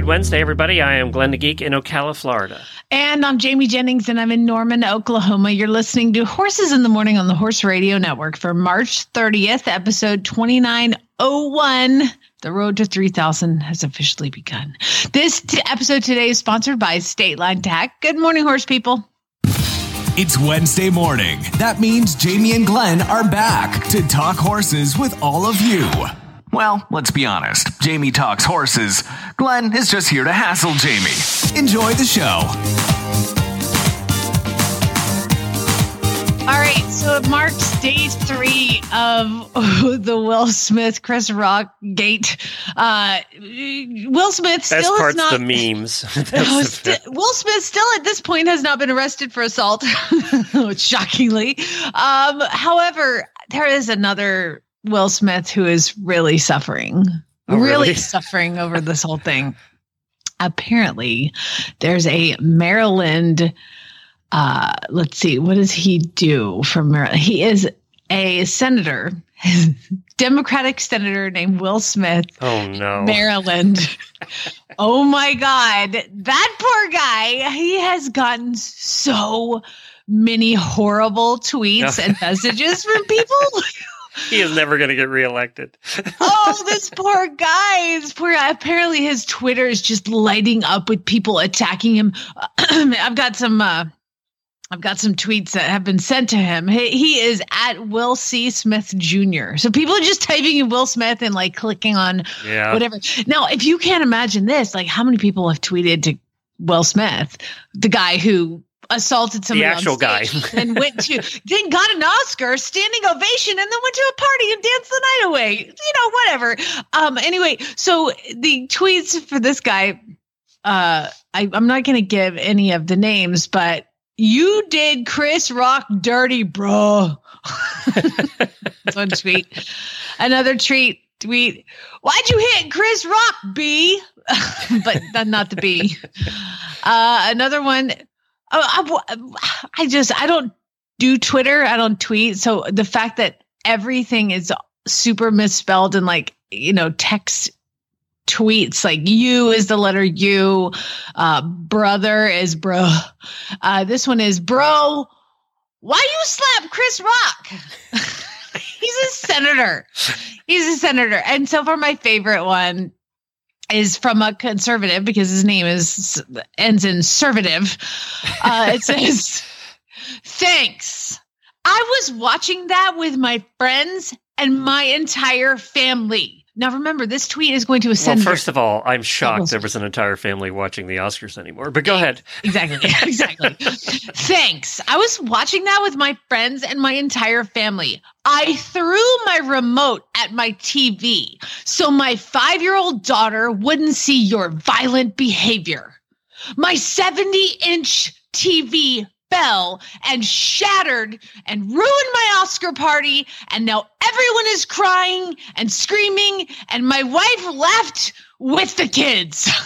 Good Wednesday, everybody. I am Glenn the Geek in Ocala, Florida. And I'm Jamie Jennings, and I'm in Norman, Oklahoma. You're listening to Horses in the Morning on the Horse Radio Network for March 30th, episode 2901. The road to 3000 has officially begun. This t- episode today is sponsored by State Line Tack. Good morning, horse people. It's Wednesday morning. That means Jamie and Glenn are back to talk horses with all of you. Well, let's be honest. Jamie talks horses. Glenn is just here to hassle Jamie. Enjoy the show. All right, so it marks day three of the Will Smith, Chris Rock gate. Uh, Will Smith Best still has part's not. the memes. Oh, That's st- Will Smith still at this point has not been arrested for assault, shockingly. Um, however, there is another Will Smith who is really suffering, Oh, really? really suffering over this whole thing. Apparently, there's a Maryland. Uh, let's see, what does he do from Maryland? He is a senator, Democratic senator named Will Smith. oh no. Maryland. oh my God. That poor guy, he has gotten so many horrible tweets and messages from people. he is never going to get reelected. oh, this poor guy. This poor guy. Apparently his Twitter is just lighting up with people attacking him. I've got some uh I've got some tweets that have been sent to him. He, he is at Will C. Smith Jr. So people are just typing in Will Smith and like clicking on Yeah. whatever. Now, if you can't imagine this, like how many people have tweeted to Will Smith, the guy who assaulted somebody actual on guy. and went to then got an Oscar, standing ovation, and then went to a party and danced the night away. You know, whatever. Um. Anyway, so the tweets for this guy, uh, I, I'm not going to give any of the names, but you did Chris Rock dirty, bro. That's one tweet. Another tweet. Tweet. Why'd you hit Chris Rock, B? but not- not the B. Uh, another one. Oh, I, I just I don't do Twitter. I don't tweet. So the fact that everything is super misspelled and like you know text tweets like you is the letter U, uh, brother is bro. Uh, this one is bro. Why you slap Chris Rock? He's a senator. He's a senator. And so far, my favorite one is from a conservative because his name is ends in servative. Uh, it says, "Thanks. I was watching that with my friends and my entire family." Now, remember, this tweet is going to a Well, first of all, I'm shocked there was an entire family watching the Oscars anymore. But go ahead. Exactly. Exactly. Thanks. I was watching that with my friends and my entire family. I threw my remote at my TV so my five year old daughter wouldn't see your violent behavior. My 70 inch TV fell and shattered and ruined my Oscar party. And now everyone is crying and screaming, and my wife left with the kids.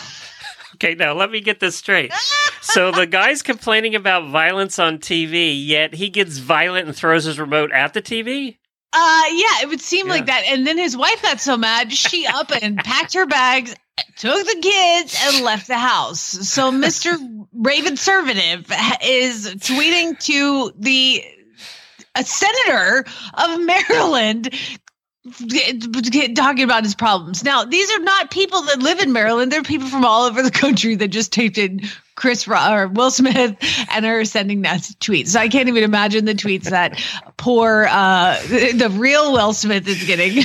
Okay, now let me get this straight. So the guy's complaining about violence on TV, yet he gets violent and throws his remote at the TV? Uh, yeah, it would seem like that. And then his wife got so mad, she up and packed her bags, took the kids, and left the house. So Mr. Raven Conservative is tweeting to the a senator of Maryland talking about his problems. Now, these are not people that live in Maryland. They're people from all over the country that just taped in Chris Ro- or Will Smith and are sending nasty tweets. So I can't even imagine the tweets that poor uh the, the real Will Smith is getting.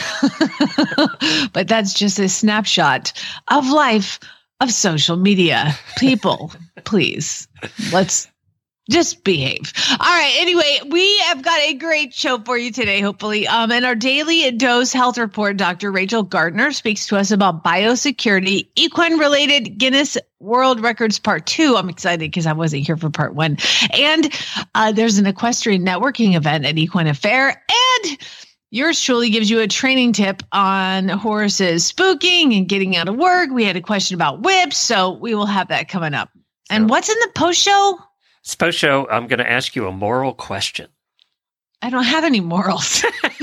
but that's just a snapshot of life of social media. People, please. Let's just behave. All right. Anyway, we have got a great show for you today, hopefully. Um, in our daily dose health report, Dr. Rachel Gardner speaks to us about biosecurity, equine related Guinness World Records Part Two. I'm excited because I wasn't here for Part One. And uh, there's an equestrian networking event at Equine Affaire. And Yours truly gives you a training tip on horses spooking and getting out of work. We had a question about whips, so we will have that coming up. And what's in the post show? Suppose show, I'm going to ask you a moral question. I don't have any morals.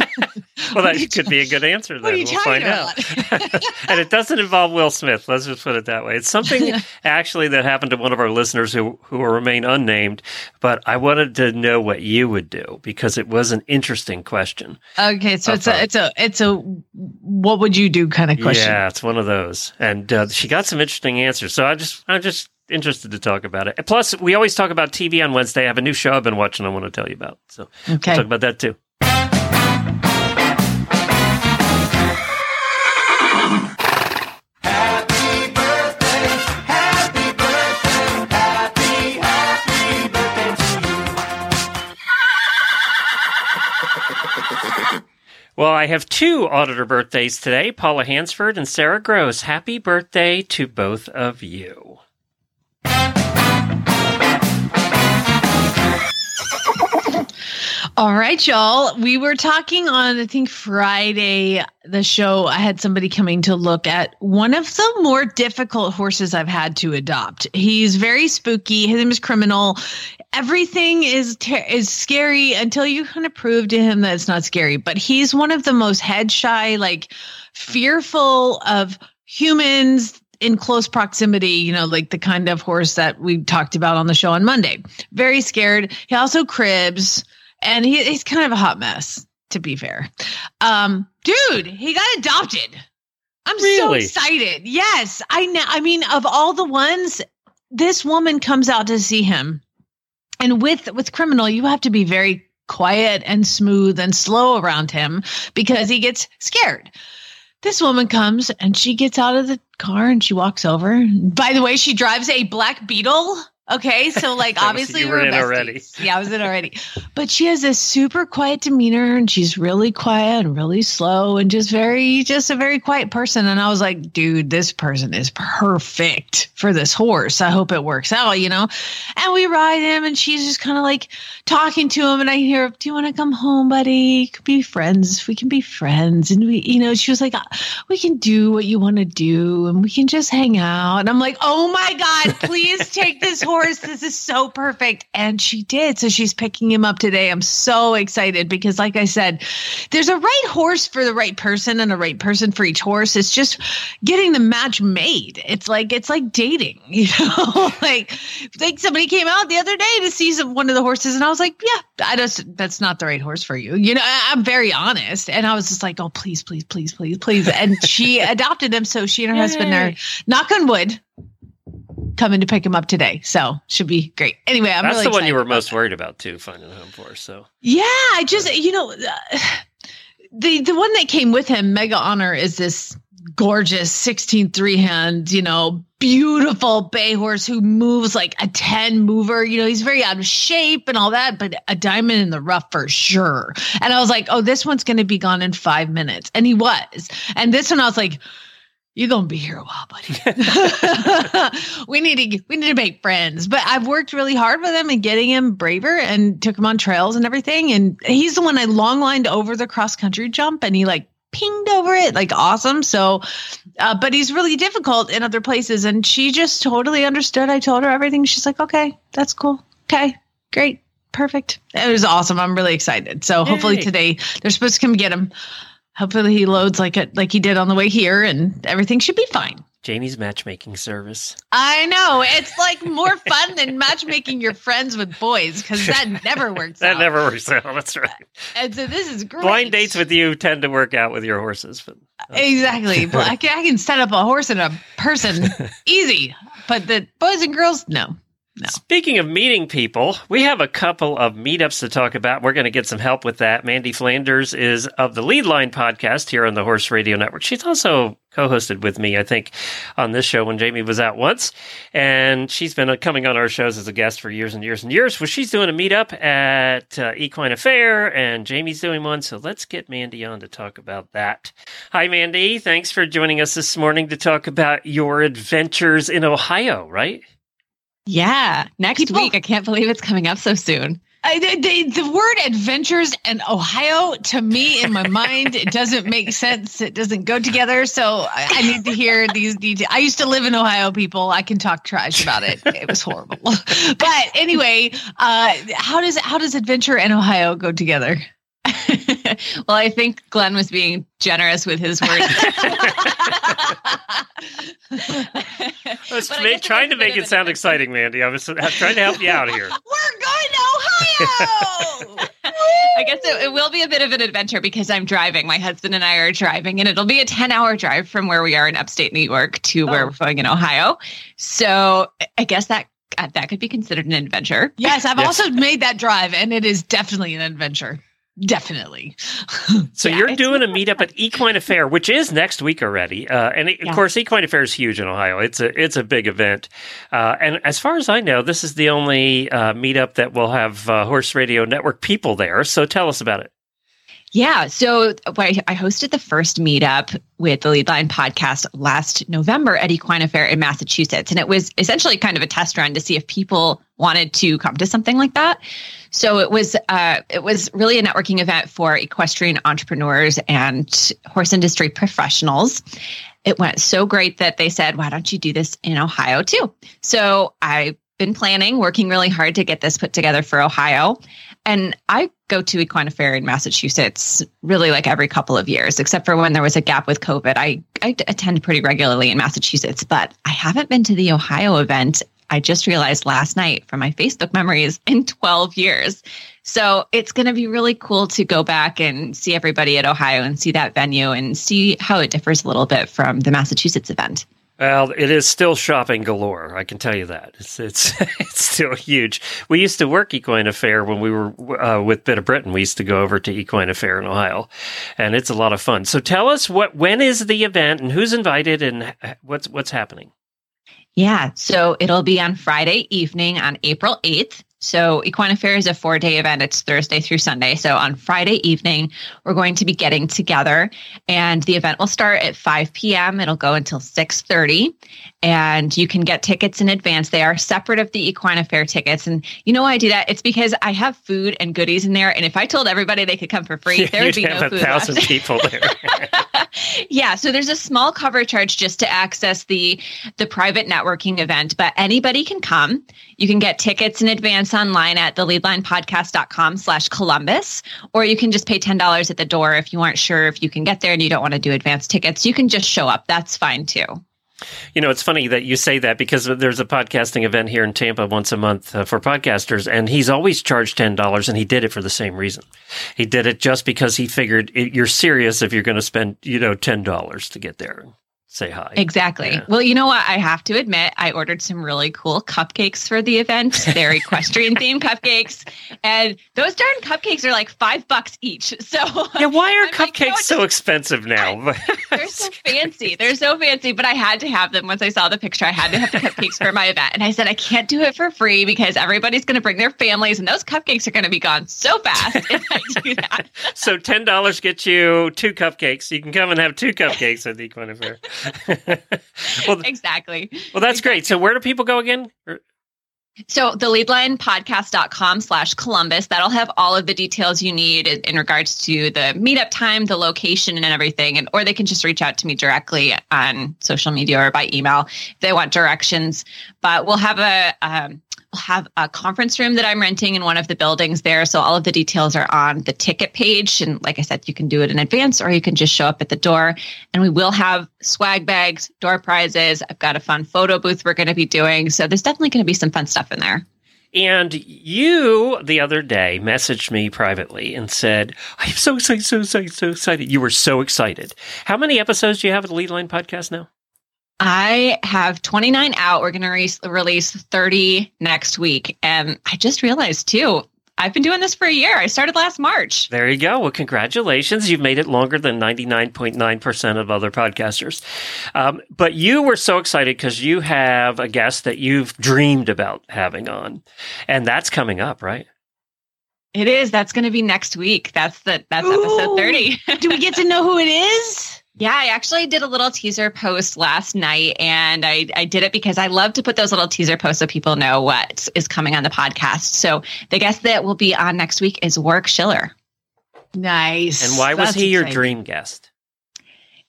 Well, that could be a good answer. Then what are you we'll find talking out. and it doesn't involve Will Smith. Let's just put it that way. It's something actually that happened to one of our listeners who who will remain unnamed. But I wanted to know what you would do because it was an interesting question. okay, so it's a it's a it's a what would you do kind of question. Yeah, it's one of those, and uh, she got some interesting answers. So I just I'm just interested to talk about it. Plus, we always talk about TV on Wednesday. I have a new show I've been watching. I want to tell you about. So Okay. we'll talk about that too. Happy birthday. Happy Happy Birthday to you. Well, I have two auditor birthdays today Paula Hansford and Sarah Gross. Happy birthday to both of you. All right, y'all. We were talking on, I think, Friday, the show. I had somebody coming to look at one of the more difficult horses I've had to adopt. He's very spooky. His name is Criminal. Everything is ter- is scary until you kind of prove to him that it's not scary. But he's one of the most head shy, like fearful of humans in close proximity, you know, like the kind of horse that we talked about on the show on Monday. Very scared. He also cribs and he, he's kind of a hot mess to be fair. Um dude he got adopted. I'm Really? so excited. Yes i know i mean of all the ones this woman comes out to see him. And with with criminal you have to be very quiet and smooth and slow around him because he gets scared. This woman comes and she gets out of the car and she walks over. By the way she drives a black beetle okay so like obviously you were we're in already. yeah i was in already. But she has this super quiet demeanor and she's really quiet and really slow and just very just a very quiet person. And i was like dude this person is perfect for this horse. I hope it works out you know? And we ride him and she's just kind of like talking to him and i hear do you want to come home buddy? Could be friends. We can be friends. And we you know she was like "Uh, we can do what you want to do and we can just hang out. And i'm like oh my god please take this horse this is so perfect. And she did. So she's picking him up today. I'm so excited because like i said there's a right horse for the right person and a right person for each horse. It's just getting the match made. It's like it's like dating you know like like somebody came out the other day to see some, one of the horses and i was like yeah i just that's not the right horse for you. You know I, i'm very honest. And i was just like oh please please please please please. And she adopted him. So she and her husband are knock on wood coming to pick him up today so should be great anyway i'm That's really the one you were most that. worried about too, finding a home for. So Yeah, I just you know uh, the the one that came with him, Mega Honor, is this gorgeous 16 three hand, you know, beautiful bay horse who moves like a 10 mover. You know, he's very out of shape and all that, but a diamond in the rough for sure. And I was like, oh, this one's going to be gone in five minutes. And he was. And this one, I was like, you're gonna be here a while, buddy. we need to we need to make friends. But I've worked really hard with him and getting him braver and took him on trails and everything. And he's the one I long lined over the cross country jump and he like pinged over it like awesome. So uh, but he's really difficult in other places. And she just totally understood. I told her everything. She's like, okay, that's cool. Okay, great. Perfect. It was awesome. I'm really excited. So hopefully today they're supposed to come get him. Hopefully he loads like it like he did on the way here and everything should be fine. jamie's matchmaking service. I know. It's like more fun than matchmaking your friends with boys because that never works That out. never works out. That's right. And so this is great. Blind dates with you tend to work out with your horses, but uh, Exactly. But I can, I can set up a horse and a person easy, but the boys and girls, no. No. Speaking of meeting people, we have a couple of meetups to talk about. We're going to get some help with that. Mandee Flanders is of the Lead Line podcast here on the Horse Radio Network. She's also co-hosted with me, I think, on this show when Jamie was out once, and she's been uh, coming on our shows as a guest for years and years and years. Well, she's doing a meetup at uh, Equine Affaire, and Jamie's doing one. So let's get Mandee on to talk about that. Hi, Mandee. Thanks for joining us this morning to talk about your adventures in Ohio. Right? Yeah, next People- week. I can't believe it's coming up so soon. I, the, word adventures and Ohio to me in my mind it doesn't make sense. It doesn't go together. So I, I need to hear these details. I used to live in Ohio, people. I can talk trash about it. It was horrible. but anyway, uh, how does how does adventure and Ohio go together? Well, I think Glenn was being generous with his words. I was But I ma- guess it trying to make it sound adventure. exciting, Mandee. I was, trying to help you out here. We're going to Ohio. I guess it, it will be a bit of an adventure because I'm driving. My husband and I are driving, and it'll be a 10 hour drive from where we are in upstate New York to where Oh. we're going in Ohio. So I guess that uh, that could be considered an adventure. yes, I've Yes. also made that drive, and it is definitely an adventure. Definitely. So Yeah, you're doing a meetup at Equine Affaire, which is next week already, uh, and it, of course, Equine Affaire is huge in Ohio. It's a it's a big event, uh, and as far as I know, this is the only uh, meetup that will have uh, Horse Radio Network people there. So tell us about it. Yeah. So I I hosted the first meetup with the Leadline podcast last November at Equine Affaire in Massachusetts. And it was essentially kind of a test run to see if people wanted to come to something like that. So it was uh, it was really a networking event for equestrian entrepreneurs and horse industry professionals. It went so great that they said, why don't you do this in Ohio too? So I've been planning, working really hard to get this put together for Ohio. And I go to Equine Affaire in Massachusetts really like every couple of years, except for when there was a gap with COVID. I, I attend pretty regularly in Massachusetts, but I haven't been to the Ohio event. I just realized last night from my Facebook memories in 12 years. So it's going to be really cool to go back and see everybody at Ohio and see that venue and see how it differs a little bit from the Massachusetts event. Well, it is still shopping galore. I can tell you that it's it's it's still huge. We used to work Equine Affaire when we were uh, with Bit of Britain. We used to go over to Equine Affaire in Ohio, and it's a lot of fun. So tell us what when is the event and who's invited and what's what's happening. Yeah. So it'll be on Friday evening on April 8th. So Equine Affaire is a four day event. It's Thursday through Sunday. So on Friday evening, we're going to be getting together and the event will start at 5 p.m. It'll go until 6.30 and you can get tickets in advance. They are separate of the Equine Affaire tickets. And you know why I do that? It's because I have food and goodies in there. And if I told everybody they could come for free, there would be no have a food thousand left. people there. yeah so there's a small cover charge just to access the the private networking event but anybody can come. You can get tickets in advance online at the leadlinepodcast.com slash columbus or you can just pay $10 at the door if you aren't sure if you can get there and you don't want to do advance tickets. You can just show up. That's fine too You know, it's funny that you say that because there's a podcasting event here in Tampa once a month uh, for podcasters, and he's always charged ten dollars, and he did it for the same reason. He did it just because he figured it, you're serious if you're going to spend, you know, ten dollars to get there say hi. Exactly. Yeah. Well, you know what? I have to admit, I ordered some really cool cupcakes for the event. They're equestrian themed cupcakes. And those darn cupcakes are like five bucks each. So Yeah, why are I'm like, cupcakes no, so expensive now? they're so fancy. They're so fancy, but I had to have them once I saw the picture. I had to have the cupcakes for my event. And I said, I can't do it for free because everybody's going to bring their families and those cupcakes are going to be gone so fast if I do that. so ten dollars gets you two cupcakes. You can come and have two cupcakes at the Equine Affaire. well, exactly. well, that's great. So where do people go again? So the leadlinepodcast.com slash Columbus, that'll have all of the details you need in, in regards to the meetup time, the location and everything. And or they can just reach out to me directly on social media or by email if they want directions. But we'll have a um, have a conference room that I'm renting in one of the buildings there. So all of the details are on the ticket page. And like I said, you can do it in advance or you can just show up at the door. And we will have swag bags, door prizes. I've got a fun photo booth we're going to be doing. So there's definitely going to be some fun stuff in there. And you the other day messaged me privately and said, "I am so excited, so excited, so excited." You were so excited. How many episodes do you have of the Lead Line podcast now? I have 29 out. We're going to re- release 30 next week. And I just realized too, I've been doing this for a year. I started last March. There you go. Well, congratulations. You've made it longer than 99.9% of other podcasters. Um, but you were so excited because you have a guest that you've dreamed about having on. And that's coming up, right? It is. That's going to be next week. That's the that's episode 30. Do we get to know who it is? Yeah, I actually did a little teaser post last night and I, I did it because I love to put those little teaser posts so people know what is coming on the podcast. So the guest that will be on next week is Warwick Schiller. Nice. And why was That's he your dream guest?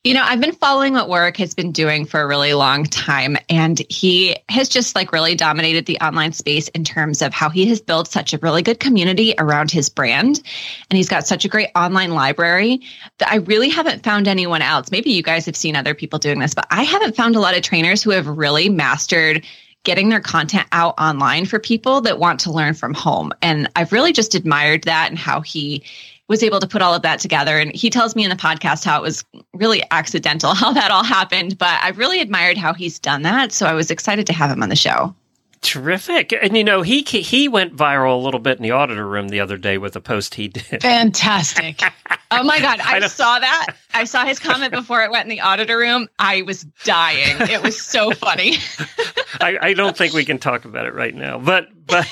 You know, I've been following what Warwick has been doing for a really long time, and he has just like really dominated the online space in terms of how he has built such a really good community around his brand. And he's got such a great online library that I really haven't found anyone else. Maybe you guys have seen other people doing this, but I haven't found a lot of trainers who have really mastered getting their content out online for people that want to learn from home. And I've really just admired that and how he was able to put all of that together. And he tells me in the podcast how it was really accidental how that all happened, but I really admired how he's done that. So I was excited to have him on the show. Terrific. And you know, he he went viral a little bit in the auditor room the other day with a post he did. Fantastic. Oh my God. I, I saw that. I saw his comment before it went in the auditor room. I was dying. It was so funny. I, I don't think we can talk about it right now, but but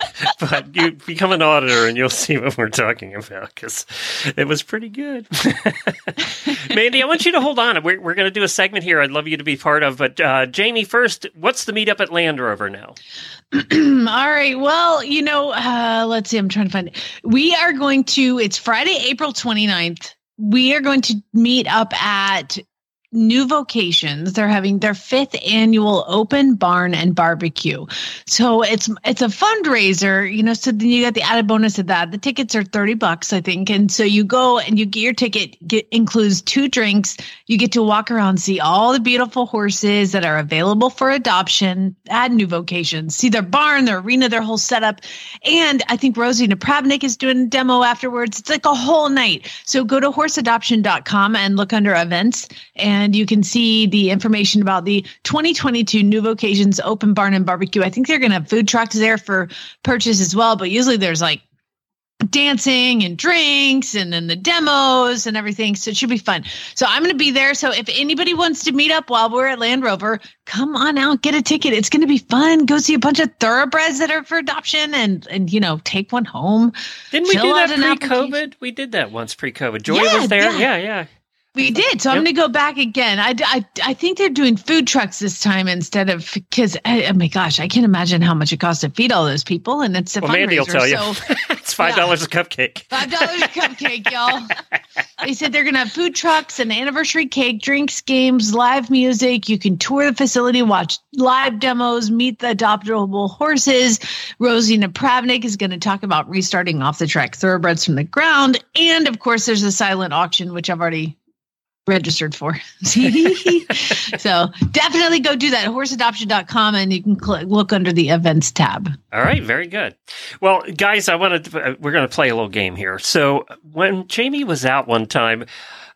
but you become an auditor and you'll see what we're talking about because it was pretty good. Mandee, I want you to hold on. We're we're going to do a segment here. I'd love you to be part of. But uh, Jamie, first, what's the meetup at Land Rover now? All right. Well, you know, uh, let's see. I'm trying to find it. We are going to, it's Friday, April 29th. We are going to meet up at New Vocations. They're having their fifth annual open barn and barbecue. So it's it's a fundraiser, you know. So then you got the added bonus of that. The tickets are 30 bucks, I think. And so you go and you get your ticket, get includes two drinks. You get to walk around, see all the beautiful horses that are available for adoption add New Vocations. See their barn, their arena, their whole setup. And I think Rosie Napravnik is doing a demo afterwards. It's like a whole night. So go to horseadoption.com and look under events and you can see the information about the 2022 New Vocations Open Barn and Barbecue. I think they're going to have food trucks there for purchase as well, but usually there's like dancing and drinks and then the demos and everything. So it should be fun. So I'm going to be there. So if anybody wants to meet up while we're at Land Rover, come on out, get a ticket. It's going to be fun. Go see a bunch of thoroughbreds that are for adoption and, and, you know, take one home. Didn't we do that pre COVID? We did that once pre COVID. Joy Yeah, was there. yeah. Yeah, yeah. We did. So I'm going to go back again. I, I, I think they're doing food trucks this time instead of because eh, oh my gosh, I can't imagine how much it costs to feed all those people, and it's a Well, fundraiser. Mandee will tell you. So it's five dollars a cupcake. five dollars a cupcake, y'all. They said they're gonna have food trucks, an anniversary cake, drinks, games, live music. You can tour the facility, watch live demos, meet the adoptable horses. Rosie Napravnik is going to talk about restarting off the track thoroughbreds from the ground, and of course, there's a silent auction, which I've already registered for. so definitely go do that horseadoption.com and you can cl- look under the events tab. All right, very good. Well, guys, I want to, uh, we're going to play a little game here. So when Jamie was out one time,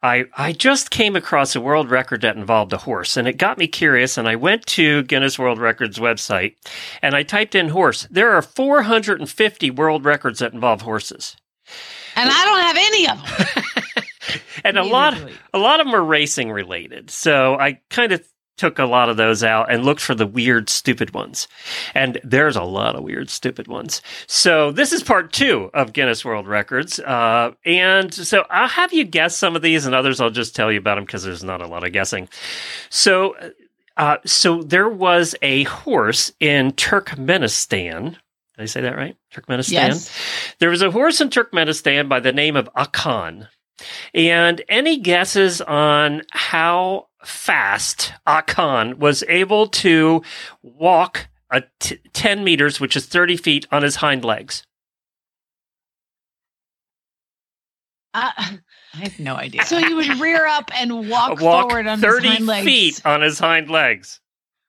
I I just came across a world record that involved a horse, and it got me curious. And I went to Guinness World Records website, and I typed in horse. There are 450 world records that involve horses, And I don't have any of them. and a lot a lot of them are racing related. So I kind of took a lot of those out and looked for the weird, stupid ones. And there's a lot of weird, stupid ones. So this is part two of Guinness World Records. Uh, and so I'll have you guess some of these, and others I'll just tell you about them because there's not a lot of guessing. So, uh, so there was a horse in Turkmenistan. Did I say that right? Turkmenistan. Yes. There was a horse in Turkmenistan by the name of Akan. And any guesses on how fast Akan was able to walk a t- 10 meters, which is 30 feet, on his hind legs? Uh, I have no idea. so you would rear up and walk, walk forward on 30 his hind legs. feet on his hind legs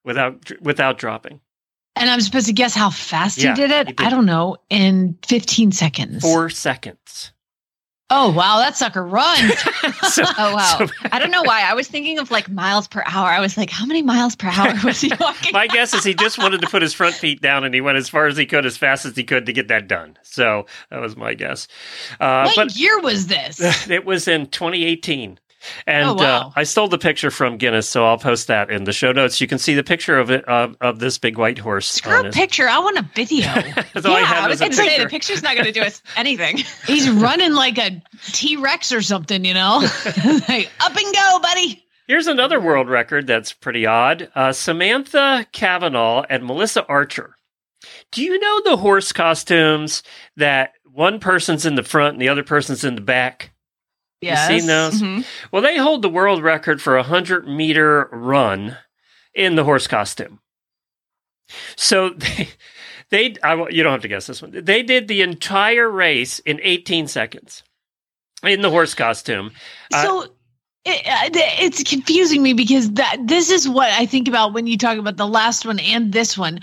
without without dropping. And I'm supposed to guess how fast Yeah, he did it? he did. I don't know, in 15 seconds. Four seconds. Oh wow, that sucker runs. So, Oh wow! so I don't know why. I was thinking of like miles per hour. I was like, how many miles per hour was he walking? my guess is he just wanted to put his front feet down and he went as far as he could, as fast as he could to get that done. So that was my guess. Uh, what but year was this? it was in 2018. And Oh, uh. I stole the picture from Guinness, so I'll post that in the show notes. You can see the picture of it of, of this big white horse. Screw a picture. I want a video. That's all I yeah, I was was going to say the picture's not going to do us anything. He's running like a T Rex or something, you know? like, up and go, buddy. Here's another world record that's pretty odd. Uh, Samantha Cavanaugh and Melissa Archer. Do you know the horse costumes that one person's in the front and the other person's in the back? Yes. You seen those? Mhm. Well, they hold the world record for a 100 meter run in the horse costume. So they, they I, you don't have to guess this one. They did the entire race in 18 seconds in the horse costume. Uh, So it, uh, it's confusing me because that this is what I think about when you talk about the last one and this one.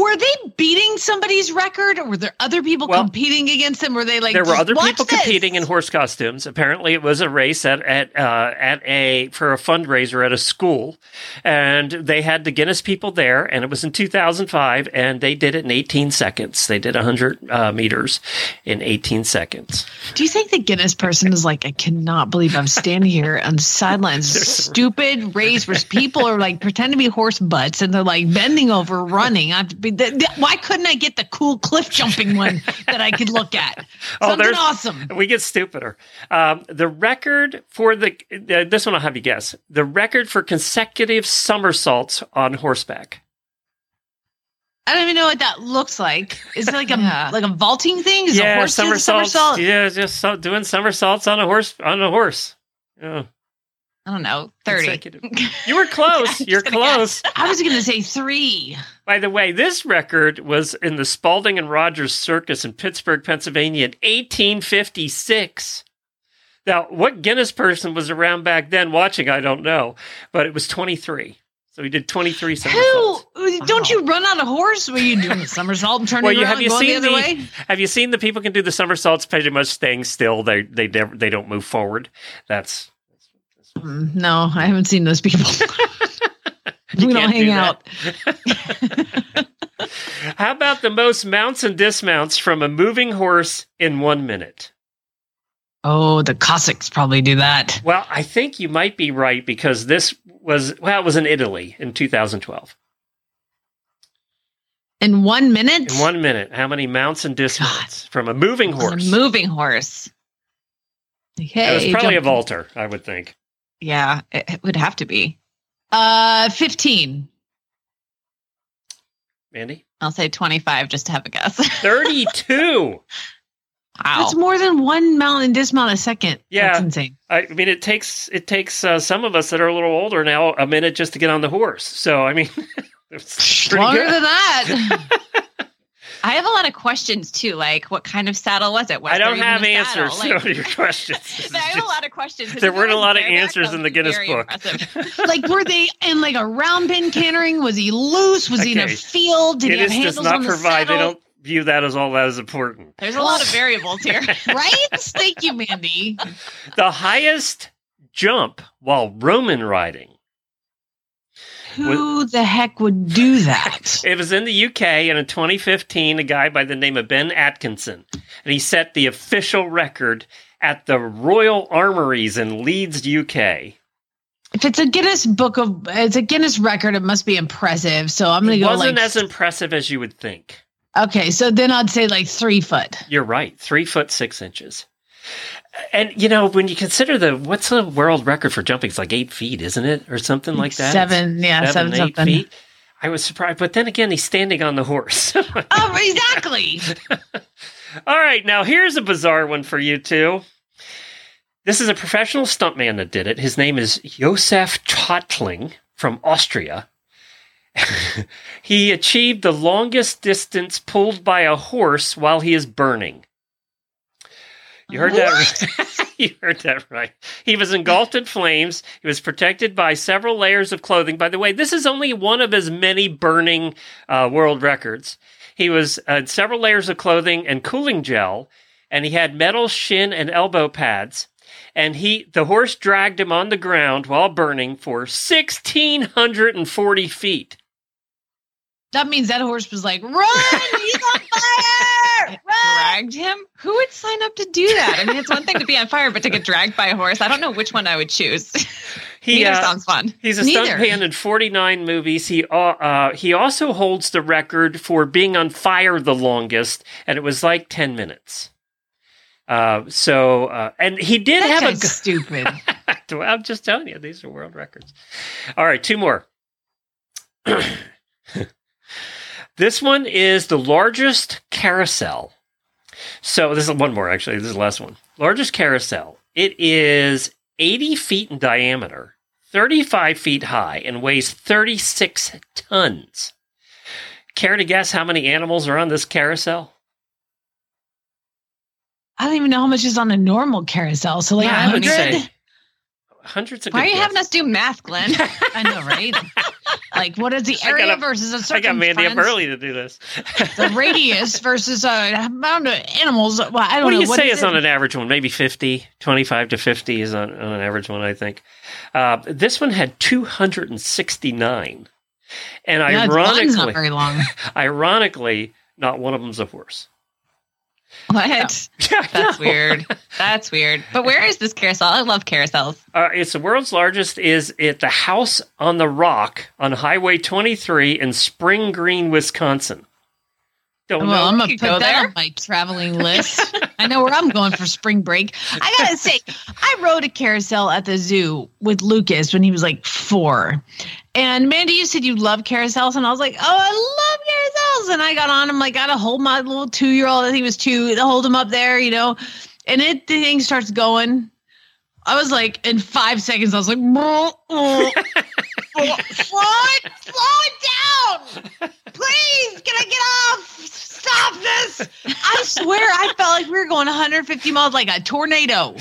Were they beating somebody's record, or were there other people Well, competing against them? Were they like there were other people this"? competing in horse costumes. Apparently, it was a race at at uh, at a for a fundraiser at a school, and they had the Guinness people there, and it was in 2005, and they did it in 18 seconds. They did 100 uh, meters in 18 seconds. Do you think the Guinness person is like, I cannot believe I'm standing here on the sidelines, stupid race where people are like pretend to be horse butts and they're like bending over, running. I have to be, th- th- why couldn't I get the cool cliff jumping one that I could look at? Oh, Something there's- awesome. We get stupider. Um, the record for the uh, this one I'll have you guess. The record for consecutive somersaults on horseback. I don't even know what that looks like. Is it like a Yeah. like a vaulting thing? Is a yeah, horse do the somersaults. somersault? Yeah, just so, doing somersaults on a horse on a horse. Yeah, I don't know, thirty. consecutive. You were close. You're close. I was gonna say three. By the way, this record was in the Spalding and Rogers Circus in Pittsburgh, Pennsylvania in 1856. Now, what Guinness person was around back then watching, I don't know, but it was 23. So he did 23 Who uh, don't you run on a horse? when you do a somersault and turn Well, around have you seen the the, way? have you seen the people can do the somersaults pretty much staying still? They they never they don't move forward. That's Mm, no, I haven't seen those people. We don't hang do out. how about the most mounts and dismounts from a moving horse in one minute? Oh, the Cossacks probably do that. Well, I think you might be right because this was well, it was in Italy in 2012. In one minute? In one minute, how many mounts and dismounts from a moving horse? a moving horse. Hey, it was probably a jump- vaulter, I would think. Yeah, it, it would have to be. Uh, 15. Mandee, I'll say twenty-five just to have a guess. 32. wow. That's more than one mount and dismount a second. Yeah. That's insane. I mean, it takes it takes uh, some of us that are a little older now a minute just to get on the horse. So, I mean, it's pretty Longer good. than that. I have a lot of questions too. Like, what kind of saddle was it? Was I don't have answers Like, to your questions. I have a lot of questions. There weren't a lot of answers in the Guinness book. like, were they in like a round pen cantering? Was he loose? Was he in a field? Did he have Guinness does handles not on the provide. They don't view that as all that is important. There's a lot of variables here. right? Thank you, Mandee. The highest jump while Roman riding. Who the heck would do that? It was in the UK, and in 2015, a guy by the name of Ben Atkinson, and he set the official record at the Royal Armouries in Leeds, UK. If it's a Guinness book of, it's a Guinness record, it must be impressive. So I'm gonna It go wasn't like, as impressive as you would think. okay. So then I'd say like three foot. You're right, three foot six inches. And you know, when you consider the what's the world record for jumping? It's like eight feet, isn't it, or something like that? Seven, yeah, seven, eight something. feet. I was surprised, but then again, he's standing on the horse. Oh, exactly. All right, now here's a bizarre one for you two. This is a professional stuntman that did it. His name is Josef Tödtling from Austria. he achieved the longest distance pulled by a horse while he is burning. You heard that right. you heard that right. He was engulfed in flames. He was protected by several layers of clothing. By the way, this is only one of his many burning uh, world records. He was uh, several layers of clothing and cooling gel, and he had metal shin and elbow pads. And he, the horse dragged him on the ground while burning for 1,640 feet. That means that horse was like, run! He's on fire! Run! Dragged him? Who would sign up to do that? I mean, it's one thing to be on fire, but to get dragged by a horse, I don't know which one I would choose. He, Neither uh, sounds fun. He's a stuntman in 49 movies. He uh, uh, he also holds the record for being on fire the longest, and it was like 10 minutes. Uh, so uh, and he did That have a. stupid. I'm just telling you, these are world records. All right, two more. this one is the largest carousel. So this is one more actually. This is the last one. Largest carousel. It is 80 feet in diameter, 35 feet high, and weighs 36 tons. Care to guess how many animals are on this carousel? I don't even know how much is on a normal carousel. So like Yeah, I would hundred. say hundreds of. Why are you having us do math, Glenn? I know, right? Like what is the area got up- versus I got Mandee up early to do this. The radius versus a amount of animals. Well, I don't know. what do know. you say is is on an average one? Maybe 50, 25 to 50 is on, on an average one, I think. Uh, this one had 269. And Yeah, ironically, not very long. ironically, not one of them's a horse. What? Yeah, That's weird. That's weird. But where is this carousel? I love carousels. Uh, it's the world's largest is at the House on the Rock on Highway 23 in Spring Green, Wisconsin. Don't Well, know. I'm gonna put go that there? on my traveling list. I know where I'm going for spring break. I gotta say, I rode a carousel at the zoo with Lucas when he was like four. And Mandee, you said you love carousels, and I was like, oh, I love carousels. And I got on him, like, gotta hold my little two year old. I think he was two. To hold him up there, you know. And it the thing starts going. I was like, in five seconds, I was like, slow it, slow it down. Please, can I get off? Stop this. I swear I felt like we were going 150 miles like a tornado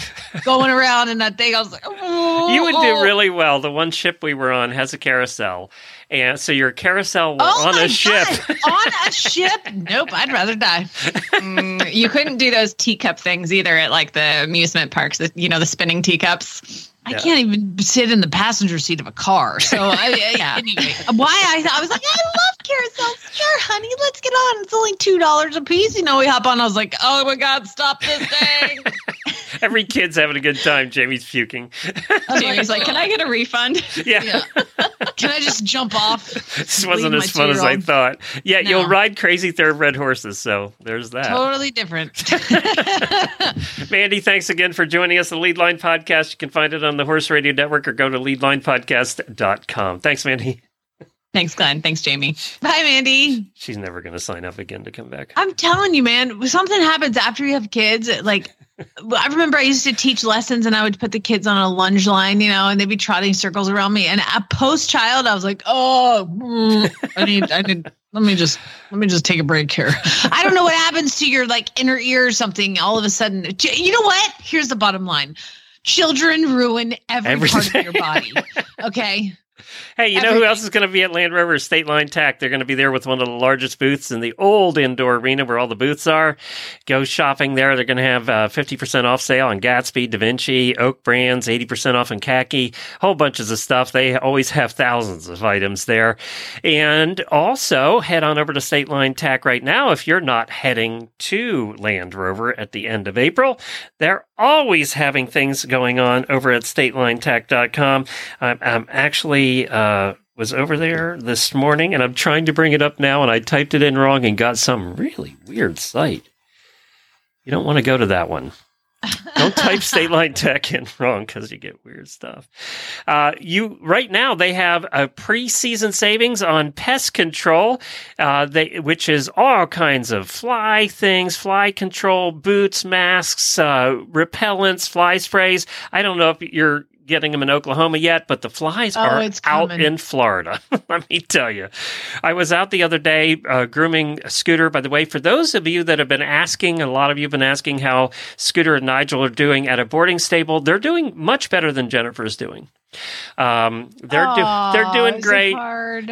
going around in that thing. I was like, oh, You would do really well. The one ship we were on has a carousel. And so your carousel were Oh on my a ship. God, on a ship? Nope, I'd rather die. Mm, you couldn't do those teacup things either at like the amusement parks. You know, the spinning teacups. I Yeah. can't even sit in the passenger seat of a car. So I, I- Yeah. anyway, why I, I was like, I love carousels. Sure, honey, let's get on. It's only two dollars a piece. You know, we hop on. I was like, oh my god, stop this thing. Every kid's having a good time. Jamie's puking. Jamie's like, "Can I get a refund?" yeah. Yeah. Can I just jump off? This wasn't as fun as I thought. Yeah, No. you'll ride crazy thoroughbred horses, so there's that. Totally different. Mandee, thanks again for joining us the Lead Line Podcast. You can find it on the Horse Radio Network or go to leadlinepodcast.com. Thanks, Mandee. Thanks, Glenn. Thanks, Jamie. Bye, Mandee. She's never going to sign up again to come back. I'm telling you, man, something happens after you have kids. Like, I remember I used to teach lessons and I would put the kids on a lunge line, you know, and they'd be trotting circles around me. And a post child, I was like, oh, mm, I need, I need, let me just, let me just take a break here. I don't know what happens to your like inner ear or something. All of a sudden, you know what? Here's the bottom line. Children ruin every part of your body. Okay. Hey, you know who else is going to be at Land Rover? State Line Tack. They're going to be there with one of the largest booths in the old indoor arena where all the booths are. Go shopping there. They're going to have uh, 50% off sale on Gatsby, Da Vinci, Oak brands, 80% off on khaki, whole bunches of stuff. They always have thousands of items there. And also head on over to State Line Tack right now if you're not heading to Land Rover at the end of April. They're always having things going on over at statelinetack.com. I'm, I'm actually uh, was over there this morning and I'm trying to bring it up now and I typed it in wrong and got some really weird site. You don't want to go to that one. Don't type State Line Tack in wrong because you get weird stuff. Uh, you right now they have a preseason savings on pest control, uh, they which is all kinds of fly things, fly control, boots, masks, uh, repellents, fly sprays. I don't know if you're getting them in Oklahoma yet, but the flies Oh, are out in Florida. Let me tell you. I was out the other day uh, grooming Scooter. By the way, for those of you that have been asking, a lot of you have been asking how Scooter and Nigel are doing at a boarding stable. They're doing much better than Jennifer is doing. Um, they're do- they're doing great.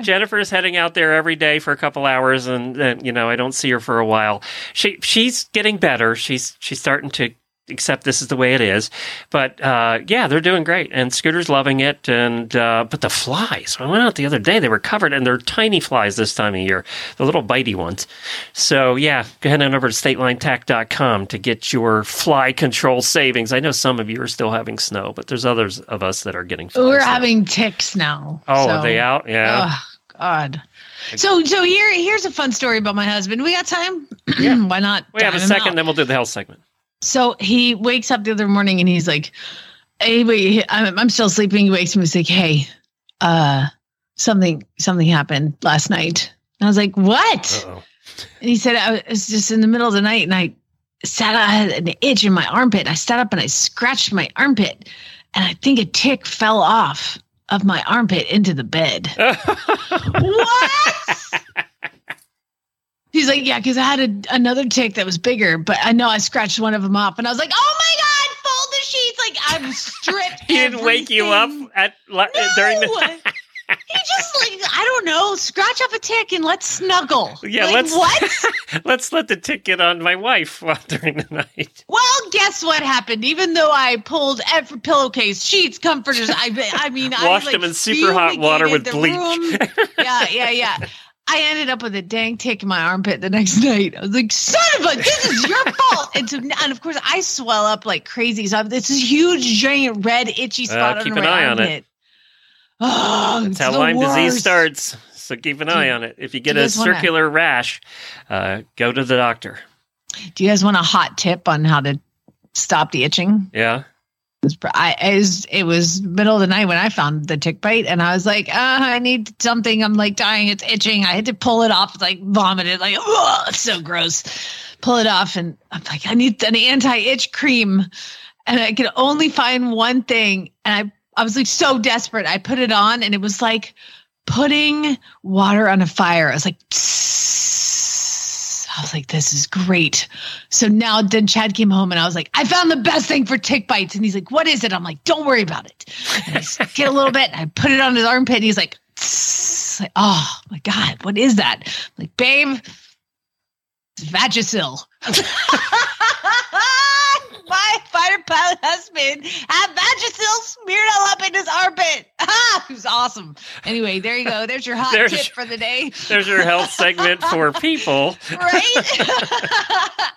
Jennifer's heading out there every day for a couple hours, and, and you know I don't see her for a while. She she's getting better. She's she's starting to accept this is the way it is. But uh, yeah, they're doing great, and Scooter's loving it. And uh, but the flies, I went out the other day; they were covered, and they're tiny flies this time of year, the little bitey ones. So yeah, go ahead and over to statelinetack.com to get your fly control savings. I know some of you are still having snow, but there's others of us that are getting. We're now. having ticks now. Oh, so- are they out? Yeah. Oh God. So so here here's a fun story about my husband. We got time? Yeah. Why not? we have a second, then we'll do the health segment. So he wakes up the other morning and he's like, "Hey, wait, I'm, I'm still sleeping." He wakes me. And he's like, "Hey, uh, something something happened last night." And I was like, "What?" Uh-oh. And he said, "I was just in the middle of the night and I sat. I had an itch in my armpit. I sat up and I scratched my armpit, and I think a tick fell off of my armpit into the bed." what? He's like, yeah, because I had a, another tick that was bigger, but I know I scratched one of them off, and I was like, oh my god, fold the sheets! Like I'm stripped. He didn't wake you up at uh, No! during the. he just like I don't know, scratch off a tick and let's snuggle. Yeah, like, let's- what? Let's let the tick get on my wife during the night. well, guess what happened? Even though I pulled every pillowcase, sheets, comforters, I I mean, I Washed like, them in super hot water with bleach. yeah, yeah, yeah. I ended up with a dang tick in my armpit the next night. I was like, son of a, this is your fault. And, so, and of course, I swell up like crazy. So I have this huge, giant, red, itchy spot keep under an my eye on it. armpit. Oh, it's That's how Lyme disease starts. So keep an eye on it. If you get you a guys wanna- circular rash, uh, go to the doctor. Do you guys want a hot tip on how to stop the itching? Yeah. Was, I, it was it was middle of the night when I found the tick bite, and I was like, uh, I need something. I'm like dying. It's itching. I had to pull it off. Like vomited. Like, oh, it's so gross. Pull it off, and I'm like, I need an anti-itch cream, and I could only find one thing, and I I was like so desperate. I put it on, and it was like putting water on a fire. I was like. I was like, this is great. So now then Chad came home and I was like, I found the best thing for tick bites. And he's like, what is it? I'm like, don't worry about it. And I get a little bit and I put it on his armpit and he's like, like, oh my God, what is that? I'm like, babe, it's Vagisil. my fighter pilot husband had Vagisil smeared all up in his armpit. Ah, it was awesome. Anyway, there you go. There's your hot There's- tip for the day. There's your health segment for people. right?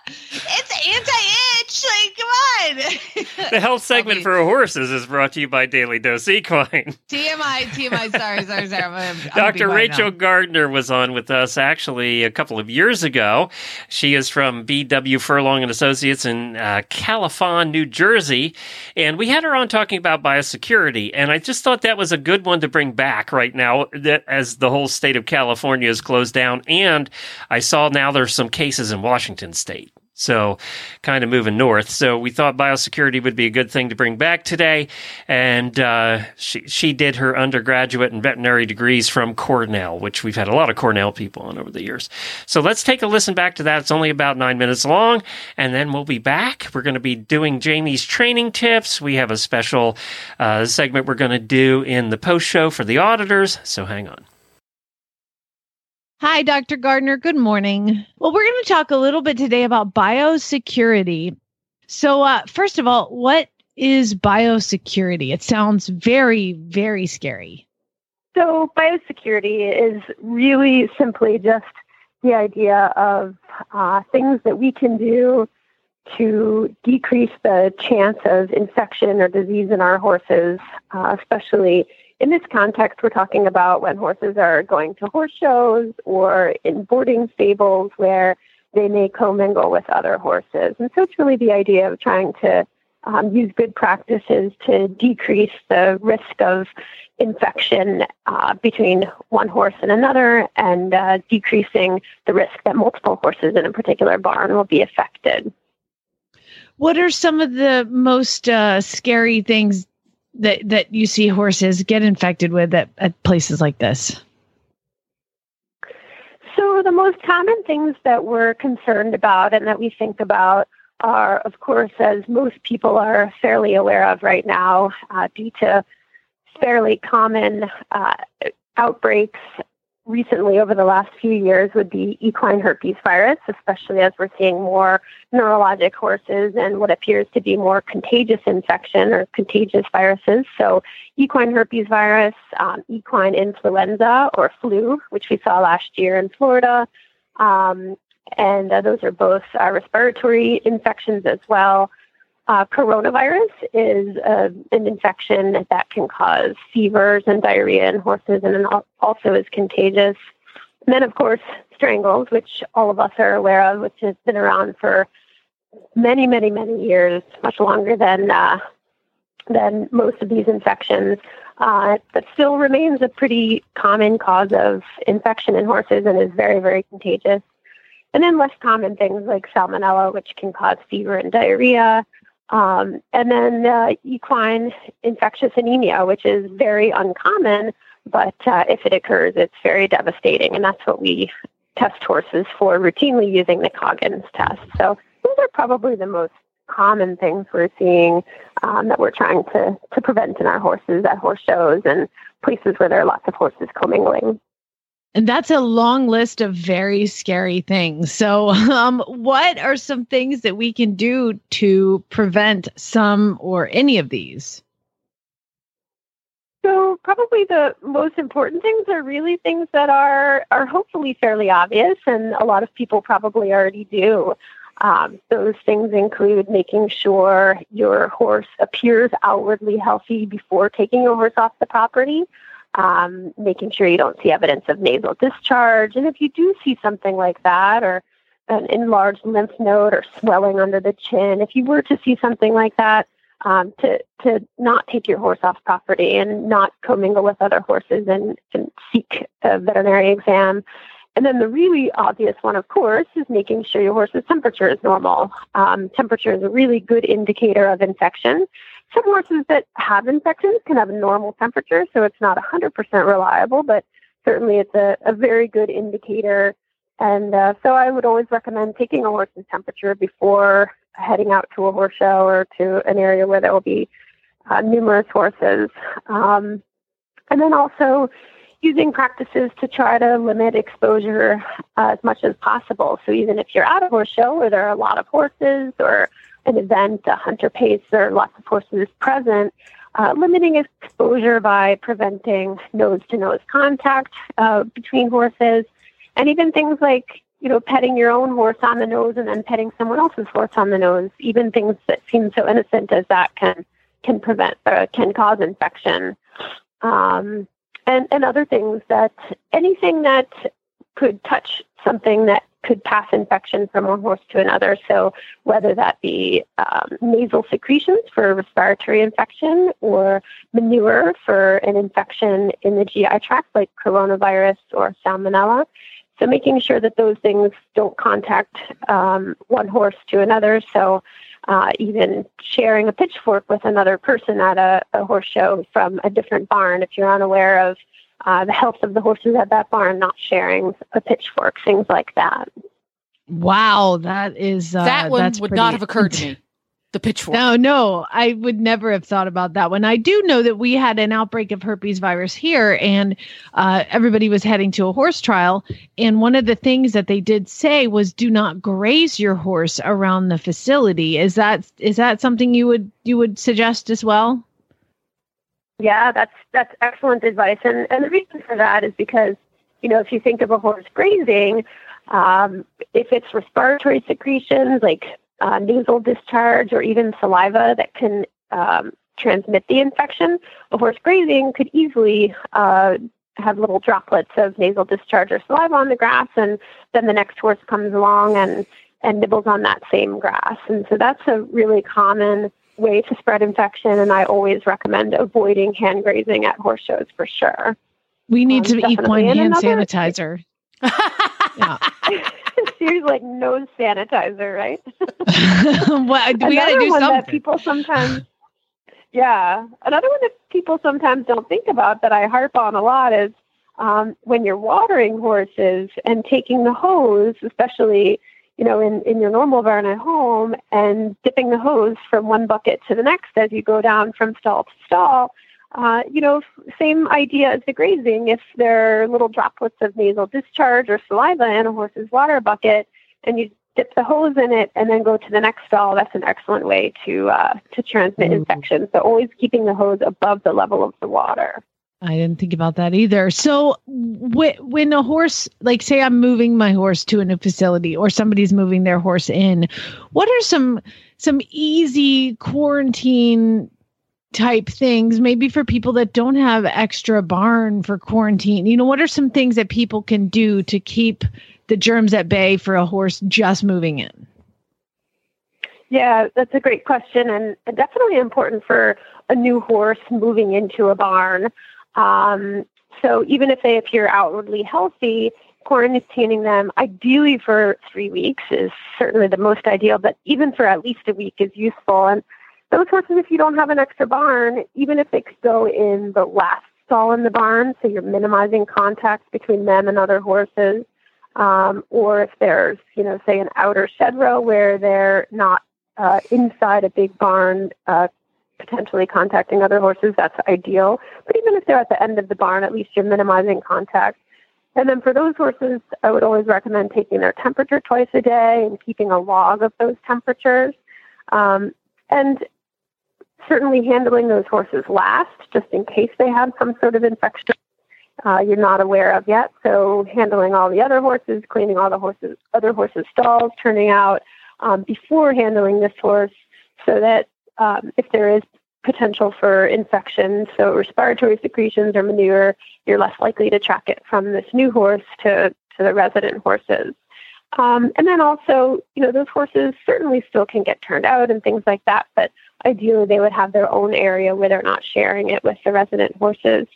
it's anti-itch. Like, come on. The health segment Okay. for horses is brought to you by Daily Dose Equine. TMI, TMI. Sorry, sorry, sorry. I'm, I'm Dr. Rachel now. Gardner was on with us actually a couple of years ago. She is from BW Furlong and Associates in uh, New Jersey, and we had her on talking about biosecurity. And I just thought that was a good one to bring back right now, that as the whole state of California is closed down. And I saw now there's some cases in Washington State. So, kind of moving north. So, we thought biosecurity would be a good thing to bring back today. And uh, she, she did her undergraduate and veterinary degrees from Cornell, which we've had a lot of Cornell people on over the years. So, let's take a listen back to that. It's only about nine minutes long. And then we'll be back. We're going to be doing Jamie's training tips. We have a special uh, segment we're going to do in the post show for the auditors. So, hang on. Hi, Dr. Gardner. Good morning. Well, we're going to talk a little bit today about biosecurity. So, uh, first of all, what is biosecurity? It sounds very, very scary. So, biosecurity is really simply just the idea of uh, things that we can do to decrease the chance of infection or disease in our horses, uh, especially in this context, we're talking about when horses are going to horse shows or in boarding stables where they may commingle with other horses. And so it's really the idea of trying to um, use good practices to decrease the risk of infection uh, between one horse and another and uh, decreasing the risk that multiple horses in a particular barn will be affected. What are some of the most uh, scary things that, that you see horses get infected with at, at places like this? So, the most common things that we're concerned about and that we think about are, of course, as most people are fairly aware of right now, uh, due to fairly common uh, outbreaks recently over the last few years would be equine herpes virus, especially as we're seeing more neurologic horses and what appears to be more contagious infection or contagious viruses. So, equine herpes virus, um, equine influenza or flu, which we saw last year in Florida. Um, and uh, those are both uh, respiratory infections as well. Uh, coronavirus is uh, an infection that can cause fevers and diarrhea in horses and also is contagious. And then, of course, strangles, which all of us are aware of, which has been around for many, many, many years, much longer than uh, than most of these infections. Uh, but still remains a pretty common cause of infection in horses and is very, very contagious. And then less common things like salmonella, which can cause fever and diarrhea, um, and then equine infectious anemia, which is very uncommon, but uh, if it occurs, it's very devastating. And that's what we test horses for routinely using the Coggins test. So those are probably the most common things we're seeing um, that we're trying to, to prevent in our horses at horse shows and places where there are lots of horses commingling. And that's a long list of very scary things. So, um, what are some things that we can do to prevent some or any of these? So, probably the most important things are really things that are are hopefully fairly obvious, and a lot of people probably already do. Um, those things include making sure your horse appears outwardly healthy before taking horse off the property um, making sure you don't see evidence of nasal discharge. And if you do see something like that, or an enlarged lymph node or swelling under the chin, if you were to see something like that, um, to to not take your horse off property and not commingle with other horses and, and seek a veterinary exam. And then the really obvious one, of course, is making sure your horse's temperature is normal. Um, temperature is a really good indicator of infection. Some horses that have infections can have a normal temperature, so it's not 100% reliable, but certainly it's a, a very good indicator. And uh, so I would always recommend taking a horse's temperature before heading out to a horse show or to an area where there will be uh, numerous horses. Um, and then also using practices to try to limit exposure uh, as much as possible. So even if you're at a horse show where there are a lot of horses or an event, a hunter pace, or lots of horses present, uh, limiting exposure by preventing nose to nose contact uh, between horses, and even things like you know petting your own horse on the nose and then petting someone else's horse on the nose. Even things that seem so innocent as that can can prevent or uh, can cause infection. Um, and, and other things that anything that could touch something that could pass infection from one horse to another. So, whether that be um, nasal secretions for respiratory infection or manure for an infection in the GI tract, like coronavirus or salmonella. So, making sure that those things don't contact um, one horse to another. So, uh, even sharing a pitchfork with another person at a, a horse show from a different barn if you're unaware of uh, the health of the horses at that barn, not sharing a pitchfork, things like that. Wow, that is uh, that one would pretty... not have occurred to me. The pitchfork. No, no, I would never have thought about that one. I do know that we had an outbreak of herpes virus here, and uh, everybody was heading to a horse trial. And one of the things that they did say was, "Do not graze your horse around the facility." Is that is that something you would you would suggest as well? Yeah, that's that's excellent advice, and and the reason for that is because you know if you think of a horse grazing, um, if it's respiratory secretions like uh, nasal discharge or even saliva that can um, transmit the infection, a horse grazing could easily uh, have little droplets of nasal discharge or saliva on the grass, and then the next horse comes along and and nibbles on that same grass, and so that's a really common way to spread infection, and I always recommend avoiding hand grazing at horse shows for sure. We need um, to equine hand another, sanitizer. yeah. She's like nose sanitizer, right? well, we got to do one something. That people sometimes, yeah. Another one that people sometimes don't think about that I harp on a lot is um, when you're watering horses and taking the hose, especially you know, in, in your normal barn at home and dipping the hose from one bucket to the next as you go down from stall to stall, uh, you know, same idea as the grazing. If there are little droplets of nasal discharge or saliva in a horse's water bucket, and you dip the hose in it and then go to the next stall, that's an excellent way to uh, to transmit Mm. infection. So always keeping the hose above the level of the water. I didn't think about that either. So, wh- when a horse, like say I'm moving my horse to a new facility or somebody's moving their horse in, what are some some easy quarantine type things maybe for people that don't have extra barn for quarantine? You know, what are some things that people can do to keep the germs at bay for a horse just moving in? Yeah, that's a great question, and definitely important for a new horse moving into a barn. Um, so even if they appear outwardly healthy, quarantining them ideally for three weeks is certainly the most ideal, but even for at least a week is useful. And those horses, if you don't have an extra barn, even if they go in the last stall in the barn, so you're minimizing contact between them and other horses, um, or if there's, you know, say an outer shed row where they're not uh, inside a big barn, uh, potentially contacting other horses, that's ideal. But even if they're at the end of the barn, at least you're minimizing contact. And then for those horses, I would always recommend taking their temperature twice a day and keeping a log of those temperatures. Um, and certainly handling those horses last, just in case they have some sort of infection uh, you're not aware of yet. So handling all the other horses, cleaning all the horses, other horses' stalls, turning out um, before handling this horse, so that um, if there is potential for infection, so respiratory secretions or manure, you're less likely to track it from this new horse to, to the resident horses. Um, and then also, you know, those horses certainly still can get turned out and things like that, but ideally they would have their own area where they're not sharing it with the resident horses.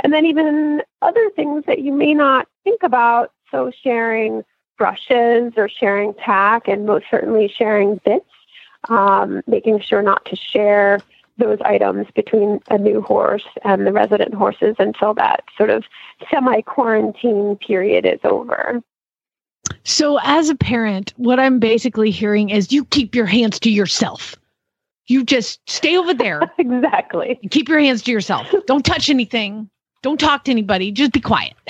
And then even other things that you may not think about, so sharing brushes or sharing tack, and most certainly sharing bits, um, making sure not to share those items between a new horse and the resident horses until that sort of semi quarantine period is over. So, as a parent, what I'm basically hearing is you keep your hands to yourself. You just stay over there. exactly. Keep your hands to yourself. Don't touch anything. Don't talk to anybody. Just be quiet.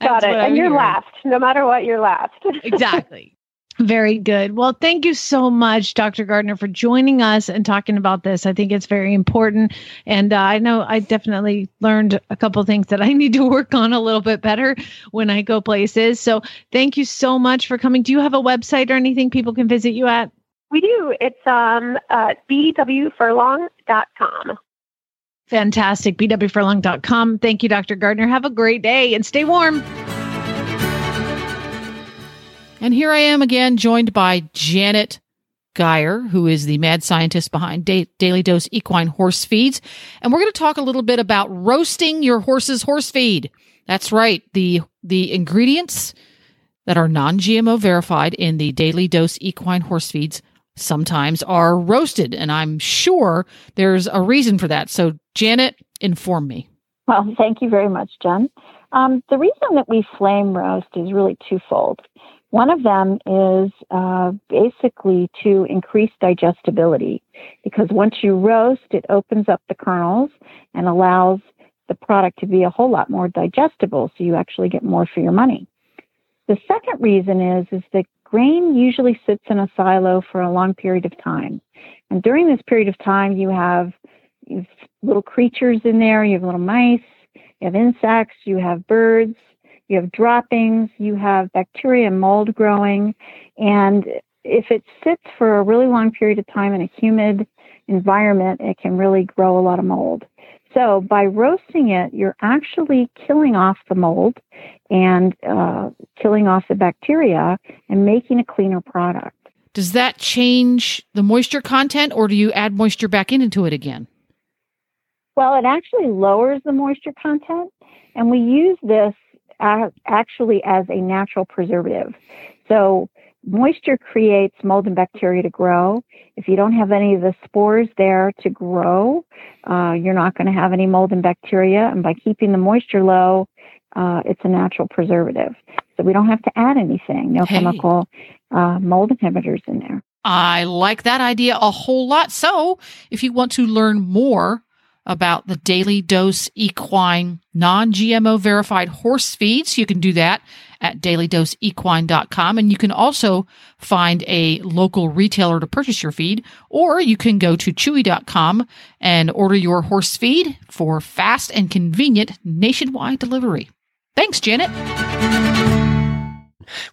Got it. And you're last. No matter what, you're last. exactly. Very good. Well, thank you so much, Dr. Gardner, for joining us and talking about this. I think it's very important. And uh, I know I definitely learned a couple things that I need to work on a little bit better when I go places. So thank you so much for coming. Do you have a website or anything people can visit you at? We do. It's um, uh, bwfurlong.com. Fantastic. bwfurlong.com. Thank you, Dr. Gardner. Have a great day and stay warm. And here I am again, joined by Janet Geyer, who is the mad scientist behind da- Daily Dose Equine Horse Feeds. And we're going to talk a little bit about roasting your horse's horse feed. That's right. The, the ingredients that are non-GMO verified in the Daily Dose Equine Horse Feeds sometimes are roasted. And I'm sure there's a reason for that. So Janet, inform me. Well, thank you very much, Jen. Um, the reason that we flame roast is really twofold. One of them is uh, basically to increase digestibility because once you roast, it opens up the kernels and allows the product to be a whole lot more digestible, so you actually get more for your money. The second reason is is that grain usually sits in a silo for a long period of time, and during this period of time, you have, you have little creatures in there, you have little mice, you have insects, you have birds, you have droppings, you have bacteria and mold growing. And if it sits for a really long period of time in a humid environment, it can really grow a lot of mold. So by roasting it, you're actually killing off the mold and uh, killing off the bacteria and making a cleaner product. Does that change the moisture content or do you add moisture back in into it again? Well, it actually lowers the moisture content, and we use this actually as a natural preservative. So, moisture creates mold and bacteria to grow. If you don't have any of the spores there to grow, uh, you're not going to have any mold and bacteria. And by keeping the moisture low, uh, it's a natural preservative. So, we don't have to add anything, no Hey. chemical uh, mold inhibitors in there. I like that idea a whole lot. So, if you want to learn more about the Daily Dose Equine non GMO verified horse feeds. You can do that at dailydoseequine.com. And you can also find a local retailer to purchase your feed, or you can go to chewy.com and order your horse feed for fast and convenient nationwide delivery. Thanks, Janet.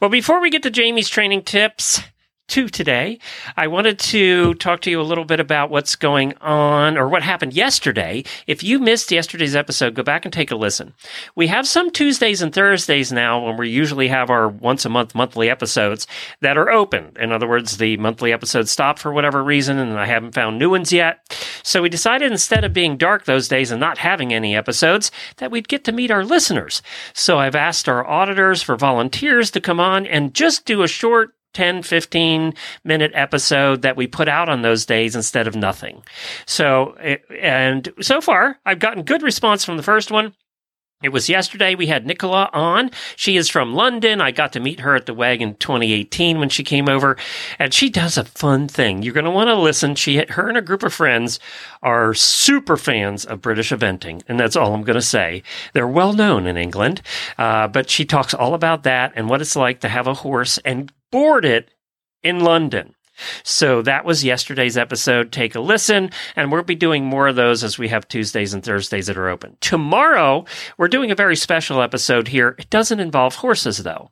Well, before we get to Jamie's training tips, two today. I wanted to talk to you a little bit about what's going on or what happened yesterday. If you missed yesterday's episode, go back and take a listen. We have some Tuesdays and Thursdays now when we usually have our once a month monthly episodes that are open. In other words, the monthly episodes stopped for whatever reason and I haven't found new ones yet. So we decided instead of being dark those days and not having any episodes, that we'd get to meet our listeners. So I've asked our auditors for volunteers to come on and just do a short 10, 15 minute episode that we put out on those days instead of nothing. So, and so far, I've gotten good response from the first one. It was yesterday. We had Nicola on. She is from London. I got to meet her at the WEG in 2018 when she came over, and she does a fun thing. You're going to want to listen. She, her and a group of friends are super fans of British eventing, and that's all I'm going to say. They're well known in England, uh, but she talks all about that and what it's like to have a horse and board it in London. So that was yesterday's episode. Take a listen, and we'll be doing more of those as we have Tuesdays and Thursdays that are open. Tomorrow, we're doing a very special episode here. It doesn't involve horses, though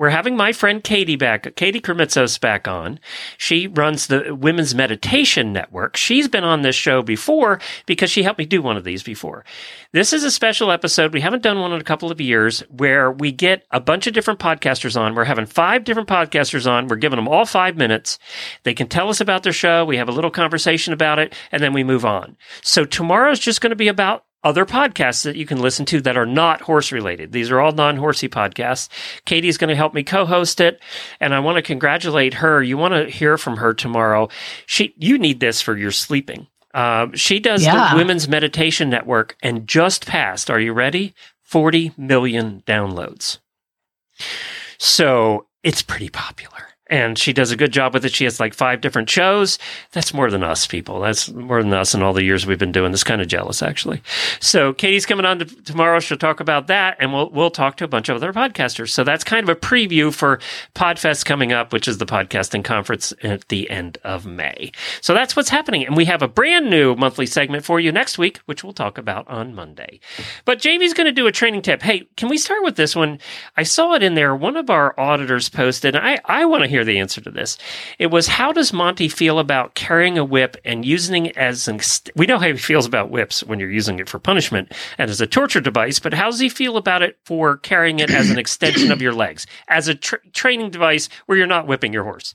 we're having my friend Katie back, Katie Krimitsos back on. She runs the Women's Meditation Network. She's been on this show before because she helped me do one of these before. This is a special episode. We haven't done one in a couple of years where we get a bunch of different podcasters on. We're having five different podcasters on. We're giving them all five minutes. They can tell us about their show. We have a little conversation about it and then we move on. So tomorrow's just going to be about other podcasts that you can listen to that are not horse related. These are all non horsey podcasts. Katie's going to help me co host it. And I want to congratulate her. You want to hear from her tomorrow. She, you need this for your sleeping. Uh, she does yeah. the Women's Meditation Network and just passed, are you ready? 40 million downloads. So it's pretty popular and she does a good job with it. She has like five different shows. That's more than us, people. That's more than us in all the years we've been doing this. Kind of jealous, actually. So Katie's coming on to, tomorrow. She'll talk about that, and we'll we'll talk to a bunch of other podcasters. So that's kind of a preview for Podfest coming up, which is the podcasting conference at the end of May. So that's what's happening, and we have a brand new monthly segment for you next week, which we'll talk about on Monday. But Jamie's going to do a training tip. Hey, can we start with this one? I saw it in there. One of our auditors posted. I I want to hear hear the answer to this. It was how does Monty feel about carrying a whip and using it as an. we know how he feels about whips when you're using it for punishment and as a torture device, but how does he feel about it for carrying it as an extension of your legs, as a tra- training device where you're not whipping your horse?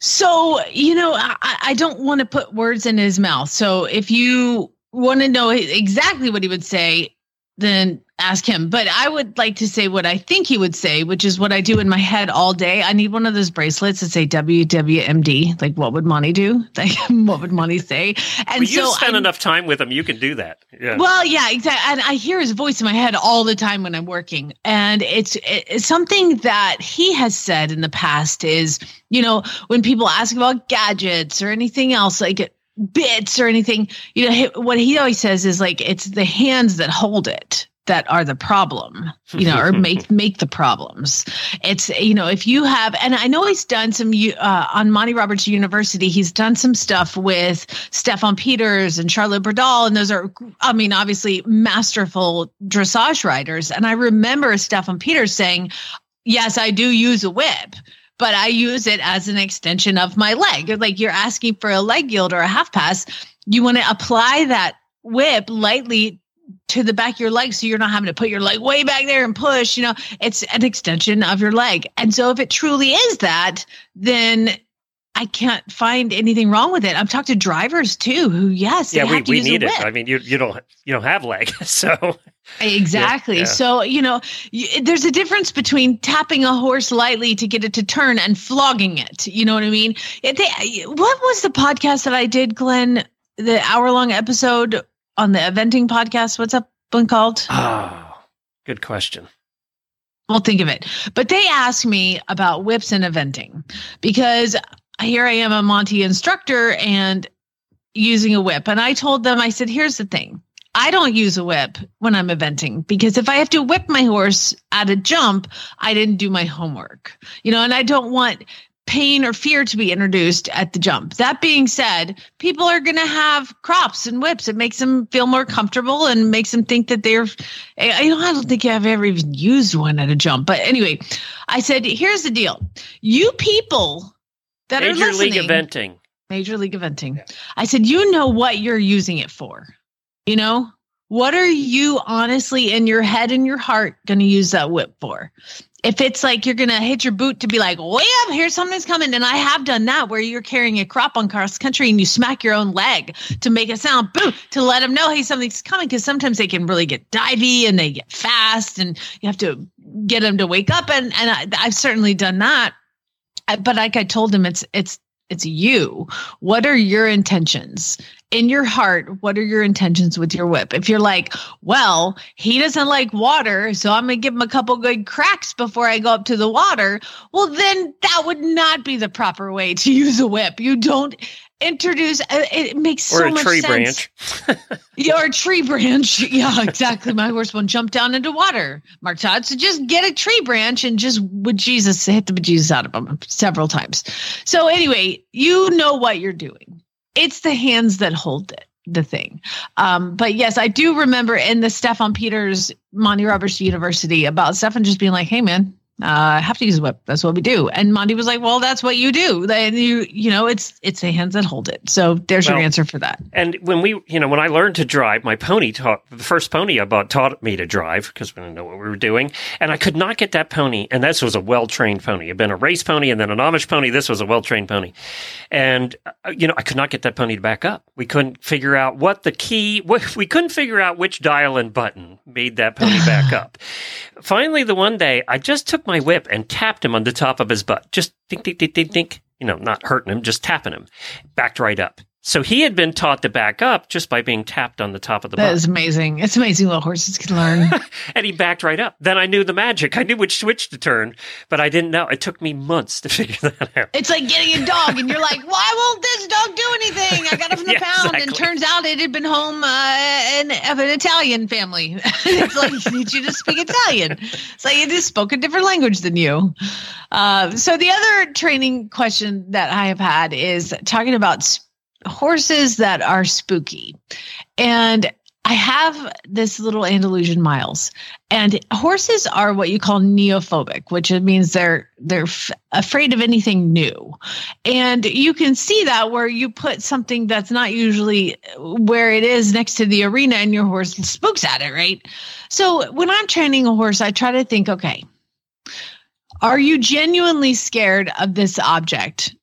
So, you know, I, I don't want to put words in his mouth. So if you want to know exactly what he would say, then ask him. But I would like to say what I think he would say, which is what I do in my head all day. I need one of those bracelets that say WWMD. Like, what would Monty do? Like, what would Monty say? And well, you so spend enough time with him, you can do that. Yeah. Well, yeah, exactly. And I hear his voice in my head all the time when I'm working. And it's, it's something that he has said in the past is, you know, when people ask about gadgets or anything else, like bits or anything, you know, what he always says is like, it's the hands that hold it that are the problem you know or make make the problems. It's you know if you have and i know he's done some uh, on monty roberts university he's done some stuff with steffen peters and charlotte Bredahl, and those are i mean obviously masterful dressage riders and i remember steffen peters saying yes i do use a whip but I use it as an extension of my leg. Like you're asking for a leg yield or a half pass, you want to apply that whip lightly to the back of your leg so you're not having to put your leg way back there and push you know? It's an extension of your leg. And so if it truly is that then I can't find anything wrong with it. I've talked to drivers too, who yes, yeah, we, we need it. I mean, you you don't you don't have leg, so exactly. Yeah, yeah. So you know, you, there's a difference between tapping a horse lightly to get it to turn and flogging it. You know what I mean? It, they, what was the podcast that I did, Glenn? The hour long episode on the eventing podcast. What's that one called? Oh, good question. I'll think of it. But they asked me about whips and eventing because here I am a Monty instructor and using a whip. And I told them, I said, here's the thing. I don't use a whip when I'm eventing because if I have to whip my horse at a jump, I didn't do my homework. You know, and I don't want pain or fear to be introduced at the jump. That being said, people are going to have crops and whips. It makes them feel more comfortable and makes them think that they're, eh, I, I don't think I've ever even used one at a jump. But anyway, I said, here's the deal. You people that are Major listening, League eventing. Major League Eventing. I said, you know what you're using it for. You know, what are you honestly in your head and your heart going to use that whip for? If it's like you're going to hit your boot to be like, wham, up, here something's coming. And I have done that where you're carrying a crop on cross country and you smack your own leg to make a sound, boo, to let them know, hey, something's coming. Cause sometimes they can really get divey and they get fast and you have to get them to wake up. And, and I, I've certainly done that. But like I told him, it's, it's, it's you. What are your intentions? In your heart, what are your intentions with your whip? If you're like, well, he doesn't like water, so I'm going to give him a couple good cracks before I go up to the water, well, then that would not be the proper way to use a whip. You don't introduce, uh, it makes Or so a much tree sense. branch. Yeah, or a tree branch. Yeah, exactly. My horse won't jump down into water. Mark Todd. So just get a tree branch and just with Jesus hit the bejesus out of him several times. So anyway, you know what you're doing. It's the hands that hold it, the thing. Um, but yes, I do remember in the Steffen Peters Monty Roberts University about Steffen just being like, "Hey, man." Uh, I have to use a whip. That's what we do. And Monty was like, "Well, that's what you do. Then you, you know, it's it's the hands that hold it." So there's your answer for that. And when we, you know, when I learned to drive, my pony taught the first pony I bought taught me to drive because we didn't know what we were doing, and I could not get that pony. And this was a well trained pony. It'd been a race pony and then an Amish pony. This was a well trained pony, and uh, you know, I could not get that pony to back up. We couldn't figure out what the key. What, we couldn't figure out which dial and button made that pony back up. Finally, the one day, I just took my whip and tapped him on the top of his butt. Just think, think, think, think, think. You know, not hurting him, just tapping him. Backed right up. So he had been taught to back up just by being tapped on the top of the That butt. is amazing. It's amazing what horses can learn. and he backed right up. Then I knew the magic. I knew which switch to turn, but I didn't know. It took me months to figure that out. It's like getting a dog, and you're like, why won't this dog do anything? I got it from the Yeah, pound, and turns out it had been home uh, in, of an Italian family. it's like, need you to speak Italian. It's like it just spoke a different language than you. Uh, so the other training question that I have had is talking about horses that are spooky, and I have this little Andalusian Miles, and horses are what you call neophobic, which means they're they're f- afraid of anything new, and you can see that where you put something that's not usually where it is next to the arena, and your horse spooks at it, right? So when I'm training a horse, I try to think, okay, are you genuinely scared of this object?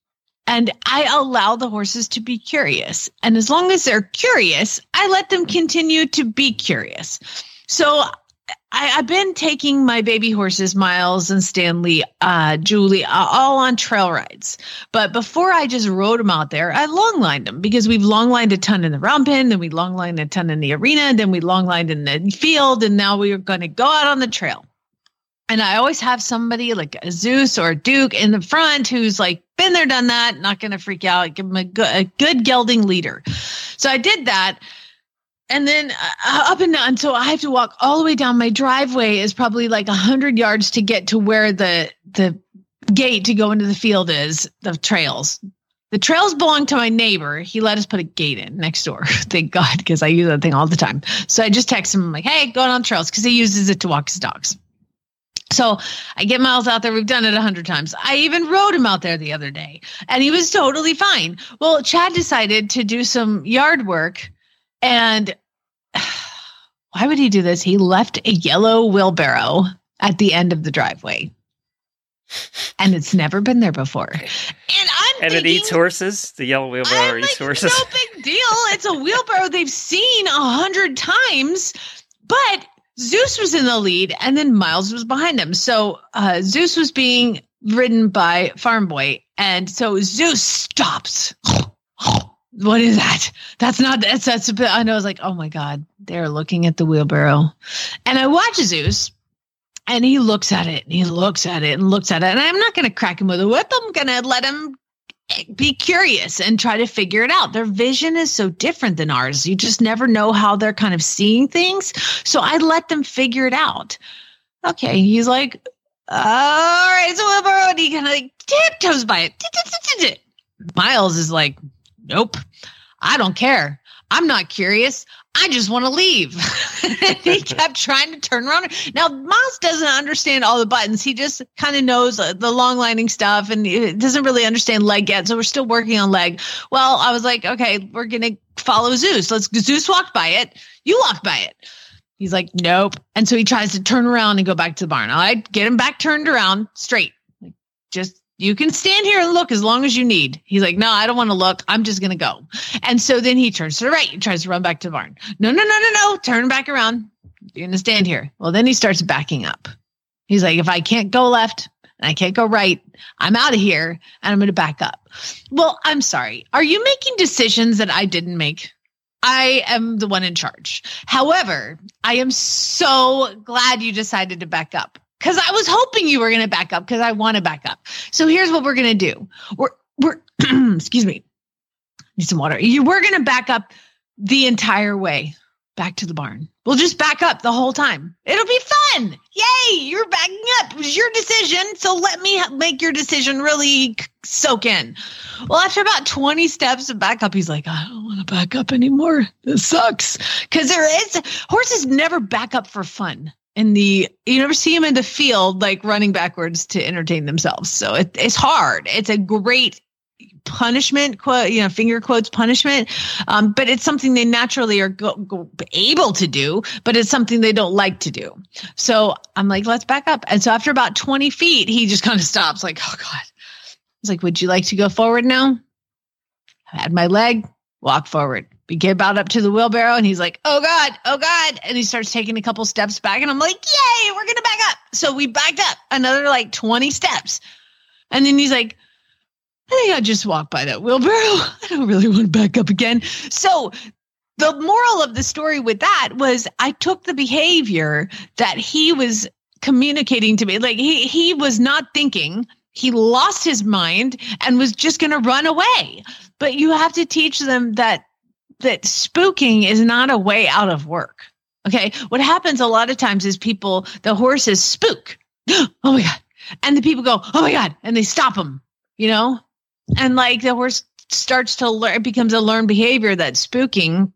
And I allow the horses to be curious. And as long as they're curious, I let them continue to be curious. So I, I've been taking my baby horses, Miles and Stanley, uh, Julie, uh, all on trail rides. But before I just rode them out there, I long lined them because we've long lined a ton in the round pen, then we long lined a ton in the arena, then we long lined in the field, and now we are going to go out on the trail. And I always have somebody like a Zeus or a Duke in the front who's like been there, done that, not going to freak out, give them a good, a good gelding leader. So I did that. And then uh, up and down. So I have to walk all the way down my driveway is probably like a hundred yards to get to where the, the gate to go into the field is the trails. The trails belong to my neighbor. He let us put a gate in next door. Thank God, because I use that thing all the time. So I just text him I'm like, "Hey, going on trails," because he uses it to walk his dogs. So I get Miles out there. We've done it a hundred times. I even rode him out there the other day, and he was totally fine. Well, Chad decided to do some yard work, and why would he do this? He left a yellow wheelbarrow at the end of the driveway, and it's never been there before. And I'm And it eats horses. The yellow wheelbarrow eats horses. No big deal. It's a wheelbarrow they've seen a hundred times, but Zeus was in the lead, and then Miles was behind him. So uh, Zeus was being ridden by Farm Boy, and so Zeus stops. What is that? That's not that's that's a bit. I know. I was like, oh my god, they're looking at the wheelbarrow, and I watch Zeus, and he looks at it, and he looks at it, and looks at it, and I'm not going to crack him with a whip. I'm going to let him be curious and try to figure it out. Their vision is so different than ours. You just never know how they're kind of seeing things. So I let them figure it out. Okay. He's like, all right, so wheelbarrow, and he kind of like tiptoes by it. Miles is like, nope, I don't care. I'm not curious. I just want to leave. he kept trying to turn around. Now, Miles doesn't understand all the buttons. He just kind of knows the long lining stuff and doesn't really understand leg yet. So we're still working on leg. Well, I was like, okay, we're going to follow Zeus. Let's, Zeus walked by it. You walk by it. He's like, nope. And so he tries to turn around and go back to the barn. I get him back turned around straight. Like, just you can stand here and look as long as you need. He's like, no, I don't want to look. I'm just going to go. And so then he turns to the right and tries to run back to the barn. No, no, no, no, no. Turn back around. You're going to stand here. Well, then he starts backing up. He's like, if I can't go left and I can't go right, I'm out of here and I'm going to back up. Well, I'm sorry. Are you making decisions that I didn't make? I am the one in charge. However, I am so glad you decided to back up because I was hoping you were going to back up because I want to back up. So here's what we're going to do. We're we're excuse me. Need some water. You we're going to back up the entire way back to the barn. We'll just back up the whole time. It'll be fun. Yay, you're backing up. It was your decision. So let me make your decision really soak in. Well, after about 20 steps of back up, he's like, I don't want to back up anymore. This sucks. Because there is, horses never back up for fun. In the, you never see them in the field like running backwards to entertain themselves. So it, it's hard. It's a great punishment quote you know finger quotes punishment. Um, but it's something they naturally are go, go able to do but it's something they don't like to do. So i'm like let's back up. And so after about 20 feet he just kind of stops like oh god. He's like would you like to go forward now? I had my leg walk forward we get about up to the wheelbarrow and he's like oh god oh god and he starts taking a couple steps back and i'm like yay we're gonna back up so we backed up another like 20 steps and then he's like I think I just walked by that wheelbarrow. I don't really want to back up again. So the moral of the story with that was I took the behavior that he was communicating to me. Like he he was not thinking. He lost his mind and was just going to run away. But you have to teach them that that spooking is not a way out of work. Okay? What happens a lot of times is people the horses spook. oh my god. And the people go, "Oh my god." And they stop them, you know? and like the horse starts to learn it becomes a learned behavior that spooking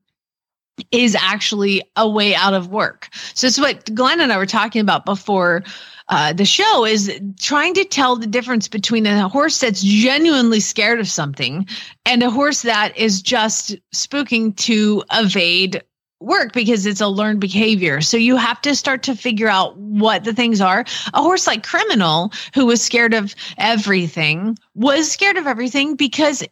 is actually a way out of work so it's what glenn and i were talking about before uh, the show is trying to tell the difference between a horse that's genuinely scared of something and a horse that is just spooking to evade work because it's a learned behavior. So you have to start to figure out what the things are. A horse like Criminal, who was scared of everything, was scared of everything because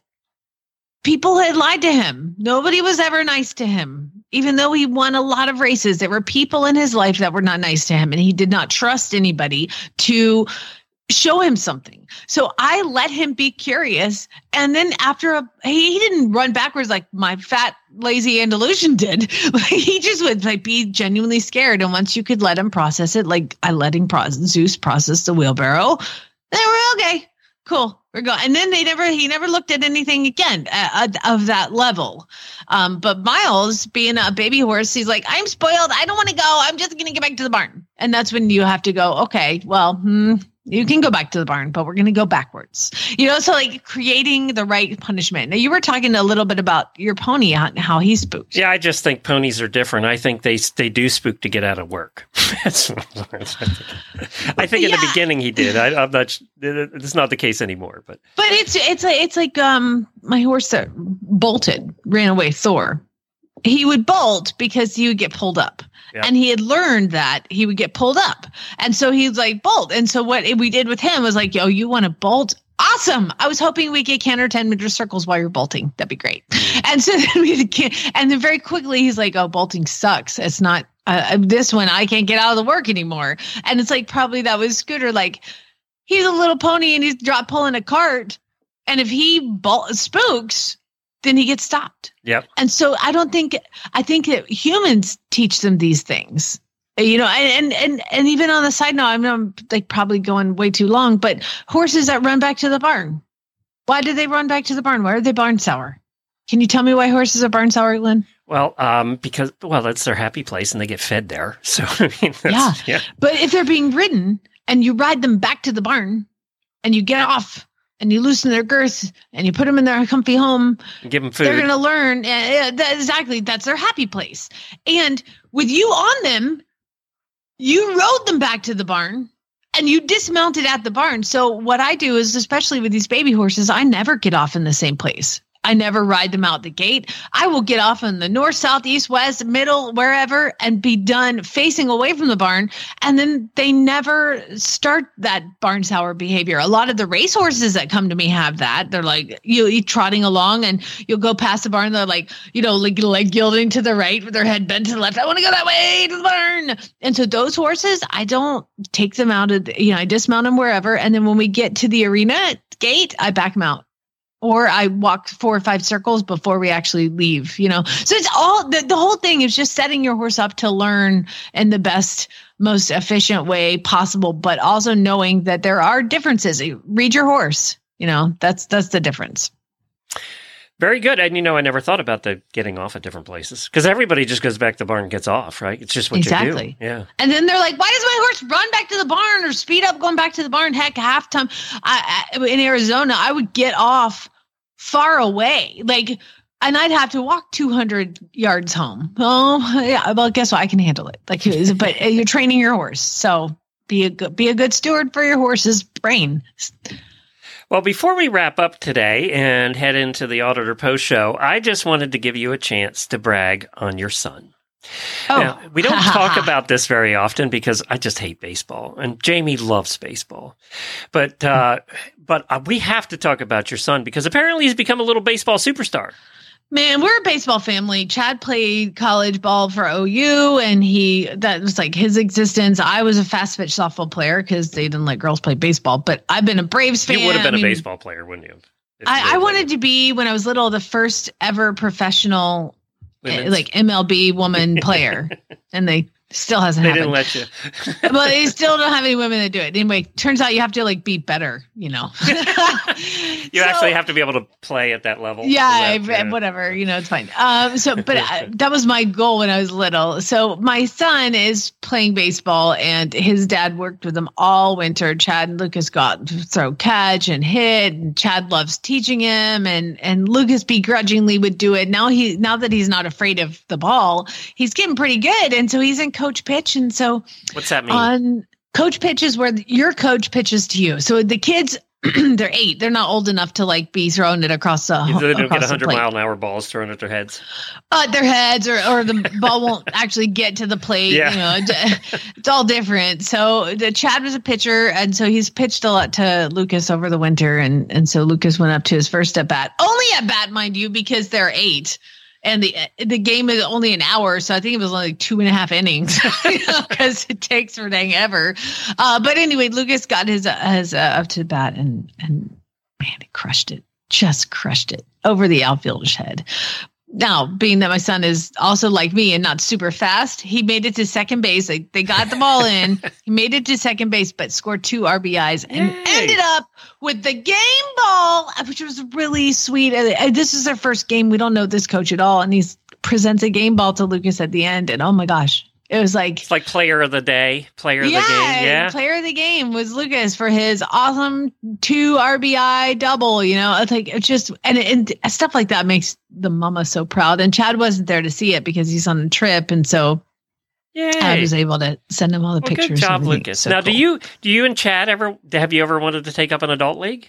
people had lied to him. Nobody was ever nice to him. Even though he won a lot of races, there were people in his life that were not nice to him, and he did not trust anybody to show him something. So I let him be curious. And then after a, he, he didn't run backwards like my fat, lazy Andalusian did. he just would like be genuinely scared. And once you could let him process it, like I let him process, Zeus process the wheelbarrow, they were okay. Cool. We're going. And then they never, he never looked at anything again uh, of that level. Um, but Miles, being a baby horse, he's like, I'm spoiled. I don't want to go. I'm just to get back to the barn. And that's when you have to go, okay, well, hmm, you can go back to the barn, but we're going to go backwards. You know, so like creating the right punishment. Now, you were talking a little bit about your pony, and how he spooks. Yeah, I just think ponies are different. I think they they do spook to get out of work. I think in yeah. the beginning he did. I, am not. It's not the case anymore, but but it's it's like it's like um my horse that bolted ran away. Thor he would bolt because he would get pulled up. And he had learned that he would get pulled up. And so he's like, bolt. And so what we did with him was like, yo, you want to bolt? Awesome. I was hoping we get canter 10 meter circles while you're bolting. That'd be great. Mm. And so then we can, and then very quickly he's like, oh, bolting sucks. It's not uh, uh, this one. I can't get out of the work anymore. And it's like, probably that was Scooter. Like he's a little pony and he's drop pulling a cart. And if he bolt, spooks, then he gets stopped. Yep. And so I don't think I think that humans teach them these things. You know, and and and even on the side note, I'm, I'm like probably going way too long, but horses that run back to the barn. Why do they run back to the barn? Why are they barn sour? Can you tell me why horses are barn sour, Lynn? Well, um, because well, that's their happy place, and they get fed there. So I mean, Yeah. yeah, But if they're being ridden and you ride them back to the barn and you get off and you loosen their girth and you put them in their comfy home, give them food. they're going to learn. That, exactly. That's their happy place. And with you on them, you rode them back to the barn and you dismounted at the barn. So what I do is, especially with these baby horses, I never get off in the same place. I never ride them out the gate. I will get off in the north, south, east, west, middle, wherever, and be done facing away from the barn. And then they never start that barn sour behavior. A lot of the race horses that come to me have that. They're like, you you trotting along and you'll go past the barn. They're like, you know, like, like gilding to the right with their head bent to the left. I want to go that way to the barn. And so those horses, I don't take them out of, the, you know, I dismount them wherever. And then when we get to the arena gate, I back them out or I walk four or five circles before we actually leave, you know. So it's all the, the whole thing is just setting your horse up to learn in the best, most efficient way possible, but also knowing that there are differences. Read your horse, you know, that's that's the difference. Very good. And you know, I never thought about the getting off at different places because everybody just goes back to the barn and gets off, right? It's just what Exactly. you do. Yeah. And then they're like, why does my horse run back to the barn or speed up going back to the barn? Heck, halftime I, I, in Arizona, I would get off far away. Like, and I'd have to walk 200 yards home. Oh, yeah. Well, guess what? I can handle it. Like, but you're training your horse. So be a good, be a good steward for your horse's brain. Well, before we wrap up today and head into the auditor post show, I just wanted to give you a chance to brag on your son. Oh, Now, we don't talk about this very often because I just hate baseball, and Jamie loves baseball. But uh, but uh, we have to talk about your son because apparently he's become a little baseball superstar. Man, we're a baseball family. Chad played college ball for OU, and he that was like his existence. I was a fast pitch softball player because they didn't let girls play baseball. But I've been a Braves fan. You would have been I a mean, baseball player, wouldn't you? I, I wanted to be when I was little the first ever professional eh, women's- like MLB woman player, and they still hasn't They happened. didn't let you. but they still don't have any women that do it. Anyway, turns out you have to like be better, you know. You So- actually have to be able to play at that level. yeah, that- I- whatever, you know, it's fine. Um, so, but uh, that was my goal when I was little. So my son is playing baseball, and his dad worked with him all winter. Chad and Lucas got to throw catch and hit, and Chad loves teaching him, and and Lucas begrudgingly would do it. Now he now that he's not afraid of the ball, he's getting pretty good, and so he's in coach pitch, and so What's that mean? on coach pitches where your coach pitches to you. So the kids, they're eight. They're not old enough to like be throwing it across the they don't get across the 100 mile an hour balls thrown at their heads. Uh, their heads or, or the ball won't actually get to the plate. Yeah. You know, it- it's all different. So the Chad was a pitcher, and so he's pitched a lot to Lucas over the winter, and and so Lucas went up to his first at bat, only at bat, mind you, because they're eight. And the the game is only an hour, so I think it was only two and a half innings because it takes for dang ever. Uh, but anyway, Lucas got his uh, his uh, up to the bat, and and man, he crushed it, just crushed it over the outfielder's head. Now, being that my son is also like me and not super fast, he made it to second base. Like they got the ball in, he made it to second base, but scored two RBIs and Yay. ended up with the game ball, which was really sweet. And, and this is their first game. We don't know this coach at all, and he presents a game ball to Lucas at the end, and oh my gosh, it was like It's like player of the day, player of the game. Yeah. player of the game was Lucas for his awesome two RBI double. You know, it's like it's just and and stuff like that makes the mama so proud. And Chad wasn't there to see it because he's on a trip, and so Yay. I was able to send him all the Well, pictures. good job. Lucas. So now, do you do you and Chad ever have you ever wanted to take up an adult league?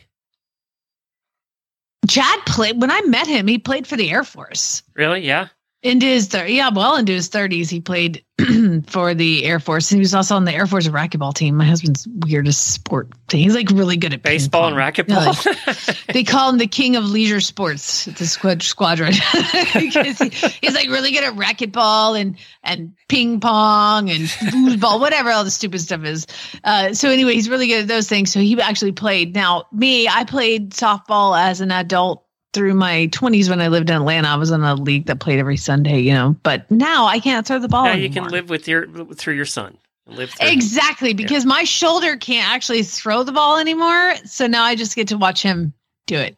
Chad played when I met him. He played for the Air Force. Really? Yeah. Into his thir- yeah, well into his thirties, he played for the Air Force. And he was also on the Air Force racquetball team. My husband's weirdest sport thing. He's like really good at Baseball and racquetball. They call him the king of leisure sports at the squad squadron because he, he's like really good at racquetball and and ping pong and foosball, whatever all the stupid stuff is. Uh, so anyway, he's really good at those things. So he actually played. Now me, I played softball as an adult through my 20s when I lived in Atlanta. I was in a league that played every Sunday, you know. But now I can't throw the ball. now you anymore. can live with your through your son. Live through. Exactly, because my shoulder can't actually throw the ball anymore. So now I just get to watch him do it.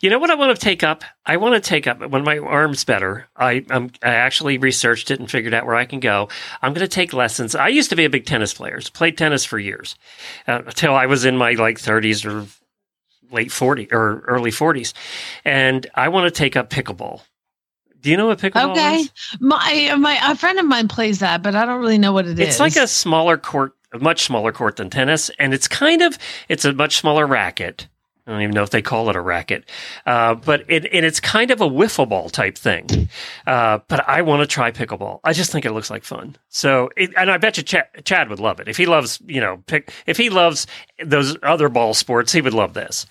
You know what I want to take up? I want to take up when my arm's better. I I'm, I actually researched it and figured out where I can go. I'm going to take lessons. I used to be a big tennis player. Played tennis for years uh, until I was in my like 30s or late 40 or early 40s, and I want to take up pickleball. Do you know what pickleball Okay. is? My my a friend of mine plays that, but I don't really know what it is. It's like a smaller court, a much smaller court than tennis, and it's kind of it's a much smaller racket. I don't even know if they call it a racket, uh, but it and it's kind of a wiffle ball type thing. Uh, but I want to try pickleball. I just think it looks like fun. So, it, and I bet you Chad, Chad would love it if he loves, you know, pick if he loves those other ball sports, he would love this.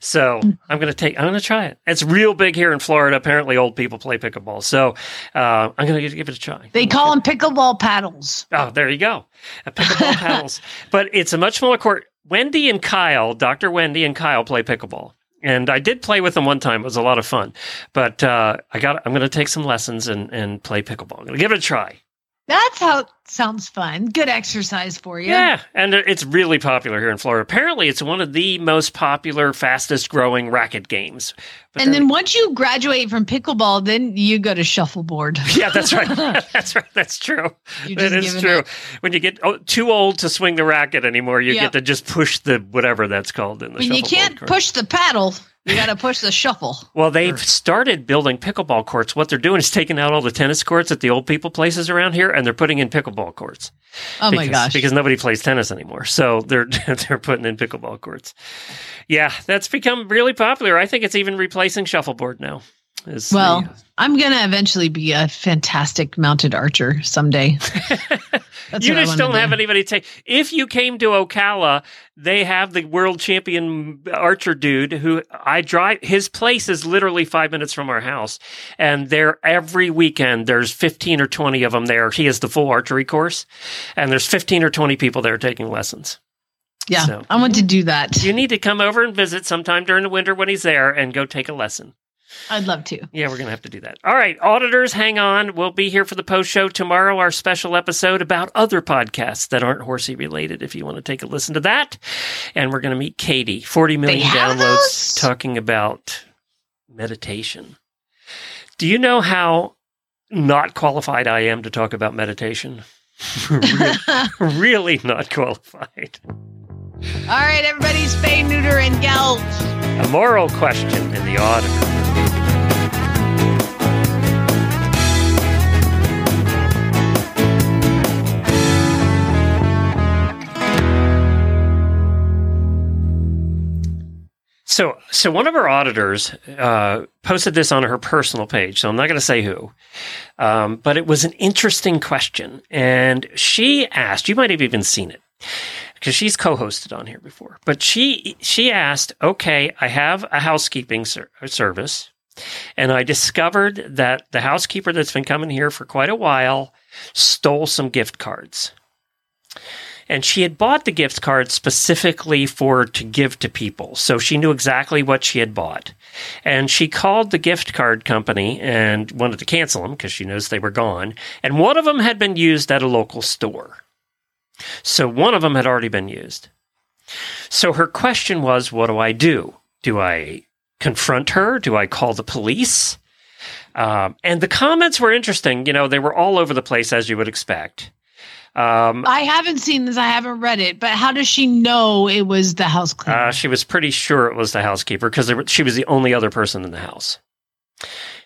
So, I'm gonna take, I'm gonna try it. It's real big here in Florida. Apparently, old people play pickleball, so uh, I'm gonna give it a try. they call them pickleball paddles. Oh, there you go. Pickleball paddles. But it's a much smaller court. Wendy and Kyle, Dr. Wendy and Kyle play pickleball. And I did play with them one time. It was a lot of fun. But uh, I got I'm gonna take some lessons and, and play pickleball. I'm gonna give it a try. That's how sounds fun. Good exercise for you. Yeah, and it's really popular here in Florida. Apparently, it's one of the most popular, fastest growing racket games. But And then once you graduate from pickleball, then you go to shuffleboard. yeah, that's right. that's right. That's true. You're That just is giving true. it- When you get oh, too old to swing the racket anymore, you Yep. get to just push the whatever that's called in the when you can't court. push the paddle, you got to push the shuffle. Well, they've started building pickleball courts. What they're doing is taking out all the tennis courts at the old people places around here, and they're putting in pickleball courts. Oh my because, gosh. Because nobody plays tennis anymore, so they're they're putting in pickleball courts. Yeah, that's become really popular. I think it's even replacing shuffleboard now. Is the- Well, I'm going to eventually be a fantastic mounted archer someday. You just don't do. have anybody take. If you came to Ocala, they have the world champion archer dude who I drive. His place is literally five minutes from our house, and there every weekend there's fifteen or twenty of them there. He has the full archery course, and there's fifteen or twenty people there taking lessons. Yeah, So- I want to do that. You need to come over and visit sometime during the winter when he's there, and go take a lesson. I'd love to. Yeah, we're going to have to do that. All right, auditors, hang on. We'll be here for the post show tomorrow, our special episode about other podcasts that aren't horsey related, if you want to take a listen to that. And we're going to meet Katie, 40 million downloads, those? talking about meditation. Do you know how not qualified I am to talk about meditation? really, really not qualified. All right, everybody, spay, neuter, and gouge. A moral question in the auditor. So, so one of our auditors uh, posted this on her personal page. So I'm not going to say who, um, but it was an interesting question, and she asked. You might have even seen it because she's co-hosted on here before. But she she asked, "Okay, I have a housekeeping ser- service, and I discovered that the housekeeper that's been coming here for quite a while stole some gift cards." And she had bought the gift cards specifically for to give to people. So she knew exactly what she had bought. And she called the gift card company and wanted to cancel them because she knows they were gone. And one of them had been used at a local store. So one of them had already been used. So her question was, what do I do? Do I confront her? Do I call the police? Um, and the comments were interesting. You know, they were all over the place, as you would expect. Um, I haven't seen this. I haven't read it. But how does she know it was the house cleaner? Uh, she was pretty sure it was the housekeeper because she was the only other person in the house.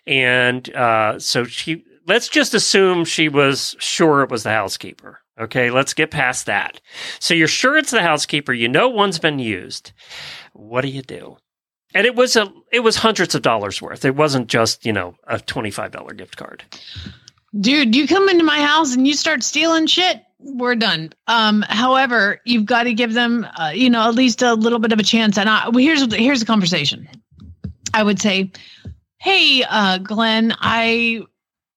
And uh, so she, let's just assume she was sure it was the housekeeper. Okay, let's get past that. So you're sure it's the housekeeper. You know one's been used. What do you do? And it was a, it was hundreds of dollars worth. It wasn't just you know a twenty five dollar gift card. Dude, you come into my house and you start stealing shit, we're done. Um, however, you've got to give them, uh, you know, at least a little bit of a chance. And I, well, here's here's the conversation. I would say, "Hey, uh, Glenn, I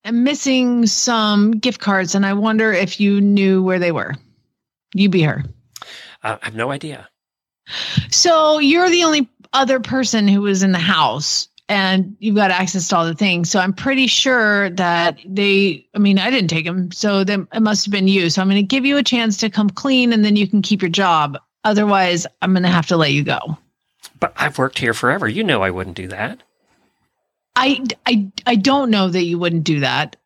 am missing some gift cards, and I wonder if you knew where they were." You be her. Uh, I have no idea. So you're the only other person who was in the house and you've got access to all the things. So I'm pretty sure that they, I mean, I didn't take them. So then it must have been you. So I'm going to give you a chance to come clean and then you can keep your job. Otherwise, I'm going to have to let you go. But I've worked here forever. You know I wouldn't do that. I, I, I don't know that you wouldn't do that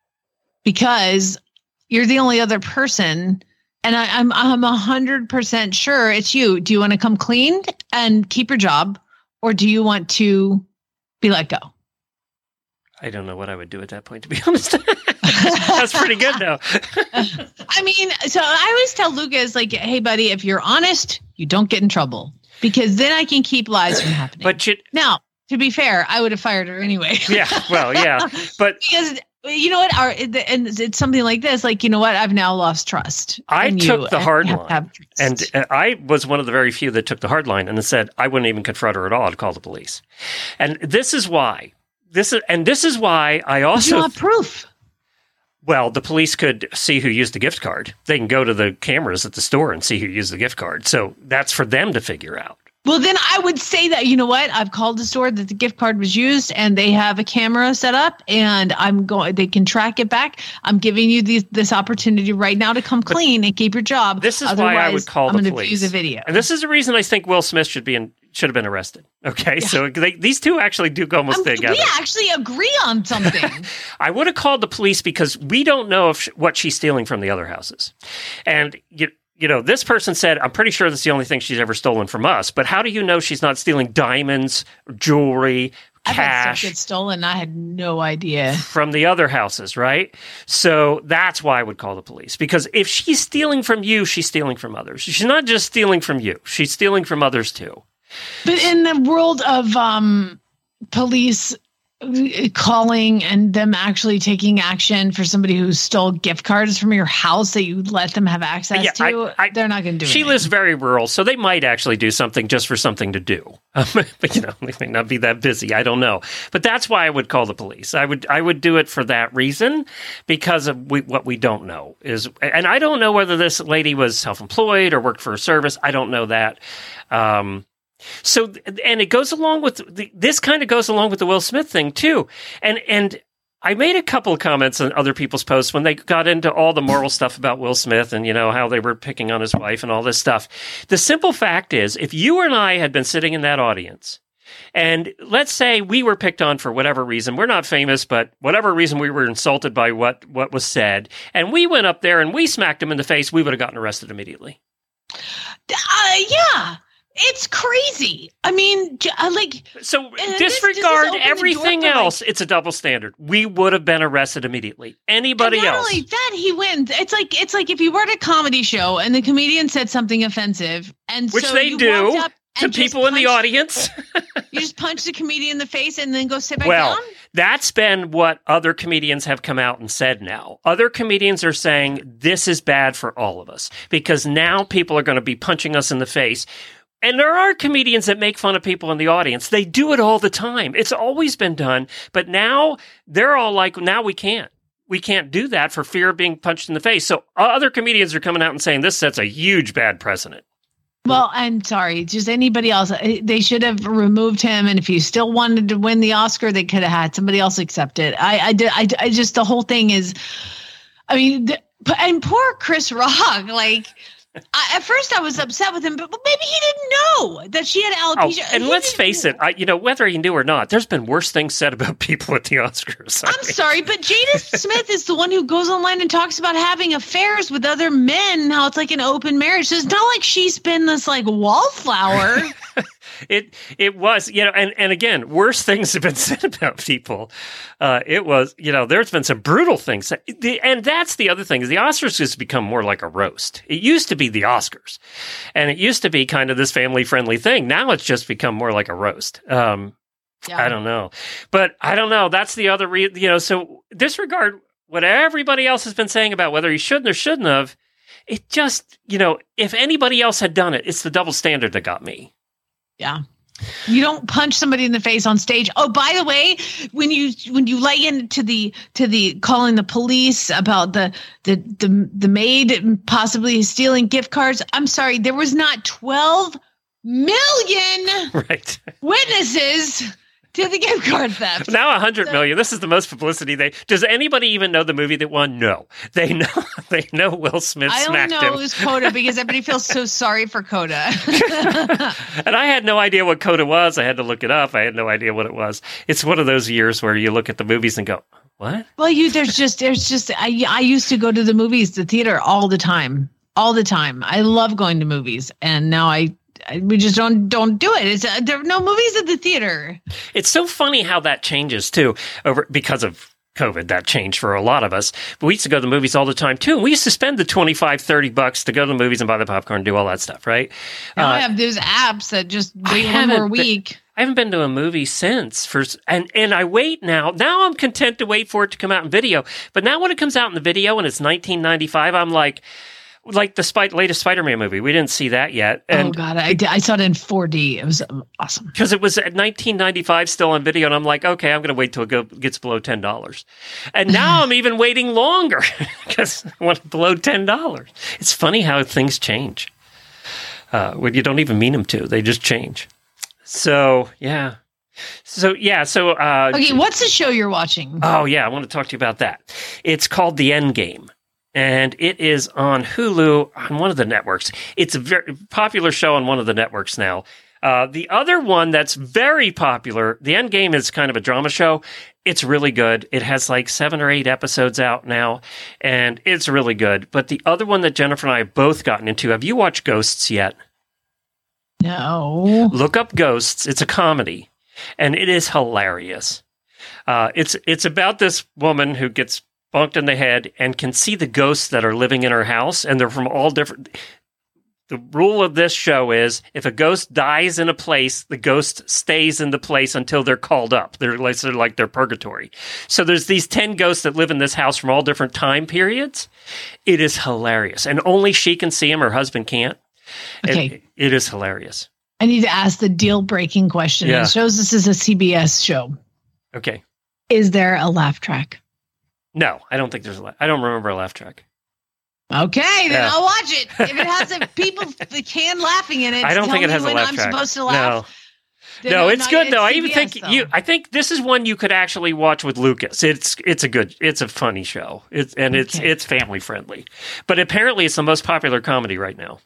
because you're the only other person. And I, I'm I'm a hundred percent sure it's you. Do you want to come clean and keep your job, or do you want to be let go? I don't know what I would do at that point, to be honest. That's pretty good, though. I mean, so I always tell Lucas, like, hey, buddy, if you're honest, you don't get in trouble because then I can keep lies from happening. But you, now, to be fair, I would have fired her anyway. yeah, well, yeah, but because you know what? Our and it's something like this. Like, you know what? I've now lost trust. I took you, the hard you have line, have and I was one of the very few that took the hard line and said I wouldn't even confront her at all. I'd call the police, and this is why. This is and this is why I also don't have proof. Well, the police could see who used the gift card. They can go to the cameras at the store and see who used the gift card. So that's for them to figure out. Well, then I would say that you know what? I've called the store that the gift card was used, and they have a camera set up, and I'm going. They can track it back. I'm giving you these, this opportunity right now to come clean and keep your job. This is why I would call I'm the police. view the video. And this is the reason I think Will Smith should be in, should have been arrested. Okay, so they, these two actually do go almost Um, together. we actually agree on something. I would have called the police because we don't know if what she's stealing from the other houses, and you. You know, this person said, I'm pretty sure that's the only thing she's ever stolen from us. But how do you know she's not stealing diamonds, jewelry, I've cash get stolen. I had no idea. from the other houses, right? So that's why I would call the police. Because if she's stealing from you, she's stealing from others. She's not just stealing from you, she's stealing from others too. But in the world of um, police calling and them actually taking action for somebody who stole gift cards from your house that you let them have access Yeah, to, I- I- they're not going to do it. She anything. lives very rural, so they might actually do something just for something to do. but you know, they may not be that busy. I don't know. But that's why I would call the police. I would I would do it for that reason because of we, what we don't know is, and I don't know whether this lady was self employed or worked for a service. I don't know that. Um, so, and it goes along with the, this kind of goes along with the Will Smith thing too. And, and I made a couple of comments on other people's posts when they got into all the moral stuff about Will Smith and, you know, how they were picking on his wife and all this stuff. The simple fact is, if you and I had been sitting in that audience, and let's say we were picked on for whatever reason. We're not famous, but whatever reason we were insulted by what, what was said. And we went up there and we smacked him in the face. We would have gotten arrested immediately. Uh, yeah, it's crazy. I mean, uh, like, So this- this disregard has opened the door everything for, like- else. it's a double standard. We would have been arrested immediately. Anybody not else? only that, he wins. It's like it's like if you were at a comedy show and the comedian said something offensive, and Which so they you do up to people in the audience. You just punch the comedian in the face and then go sit back well, down. that's been what other comedians have come out and said now. Other comedians are saying this is bad for all of us because now people are going to be punching us in the face. And there are comedians that make fun of people in the audience. They do it all the time. It's always been done. But now they're all like, now we can't. We can't do that for fear of being punched in the face. So other comedians are coming out and saying this sets a huge bad precedent. Well, I'm sorry. Just anybody else. uh, They should have removed him, and if he still wanted to win the Oscar, they could have had somebody else accept it. I, I, did- I, I just the whole thing is. I mean, and poor Chris Rock. Like, I, at first I was upset with him, but but maybe he didn't know that she had Oh, alopecia. and He let's face it, I, you know, whether he knew or not, there's been worse things said about people at the Oscars. I I'm mean, sorry, but Jada Smith is the one who goes online and talks about having affairs with other men, how it's like an open marriage. So it's not like she's been this like wallflower. it it was you know and and again worse things have been said about people uh it was you know there's been some brutal things and that's the other thing is the oscars has become more like a roast it used to be the oscars. And it used to be kind of this family friendly thing. Now it's just become more like a roast. Um Yeah. i don't know. But i don't know. That's the other re- you know so disregard what everybody else has been saying about whether he shouldn't or shouldn't have. It just you know if anybody else had done it it's the double standard that got me. Yeah. You don't punch somebody in the face on stage. Oh, by the way, when you when you lay into the to the calling the police about the the the, the maid possibly stealing gift cards, I'm sorry, there was not 12 million right witnesses to the gift card theft. Now a hundred million. This is the most publicity they. Does anybody even know the movie that won? No, they know. They know Will Smith I only smacked know him, it was Coda because everybody feels so sorry for Coda. and I had no idea what Coda was. I had to look it up. I had no idea what it was. It's one of those years where you look at the movies and go, "What?" well, you there's just there's just I I used to go to the movies, the theater all the time, all the time. I love going to movies, and now I. I we just don't don't do it. It's uh, there are no movies at the theater. It's so funny how that changes too over because of COVID. That changed for a lot of us. But we used to go to the movies all the time too. And we used to spend the 25, 30 bucks to go to the movies and buy the popcorn, and do all that stuff, right? Now I Uh, have those apps that just wait one more been- week. I haven't been to a movie since for and and I wait now. Now I'm content to wait for it to come out in video. But now when it comes out in the video and it's 1995, I'm like like the Spy- latest Spider-Man movie. We didn't see that yet. oh god, I, I saw it in 4D. It was awesome. because it was at 1995 still on video and i'm like okay i'm going to wait till it go, gets below $10 and now i'm even waiting longer because i want below $10 it's funny how things change uh, when you don't even mean them to they just change so yeah so yeah so uh, Okay, what's the show you're watching? Oh yeah, I want to talk to you about that. It's called The End Game. And it is on Hulu on one of the networks. It's a very popular show on one of the networks now. Uh, the other one that's very popular, The End Game is kind of a drama show. It's really good. It has like seven or eight episodes out now, and it's really good. But the other one that Jennifer and I have both gotten into, have you watched Ghosts yet? No. Look up Ghosts. It's a comedy, and it is hilarious. Uh, it's it's about this woman who gets bunked in the head and can see the ghosts that are living in her house, and they're from all different. The rule of this show is if a ghost dies in a place, the ghost stays in the place until they're called up. They're like, of like their purgatory. So there's these 10 ghosts that live in this house from all different time periods. It is hilarious. And only she can see them, her husband can't. Okay. it is hilarious. I need to ask the deal breaking question. Yeah. It shows this is a CBS show. Okay. Is there a laugh track? No, I don't think there's a la- I don't remember a laugh track. Okay, then Yeah. I'll watch it. If it has a people the can laughing in it, I don't think it has a laugh I'm track. supposed to laugh. No. No, it's good though. I even think though. you. I think this is one you could actually watch with Lucas. It's it's a good. It's a funny show. It's and it's it's family friendly. But apparently, it's the most popular comedy right now.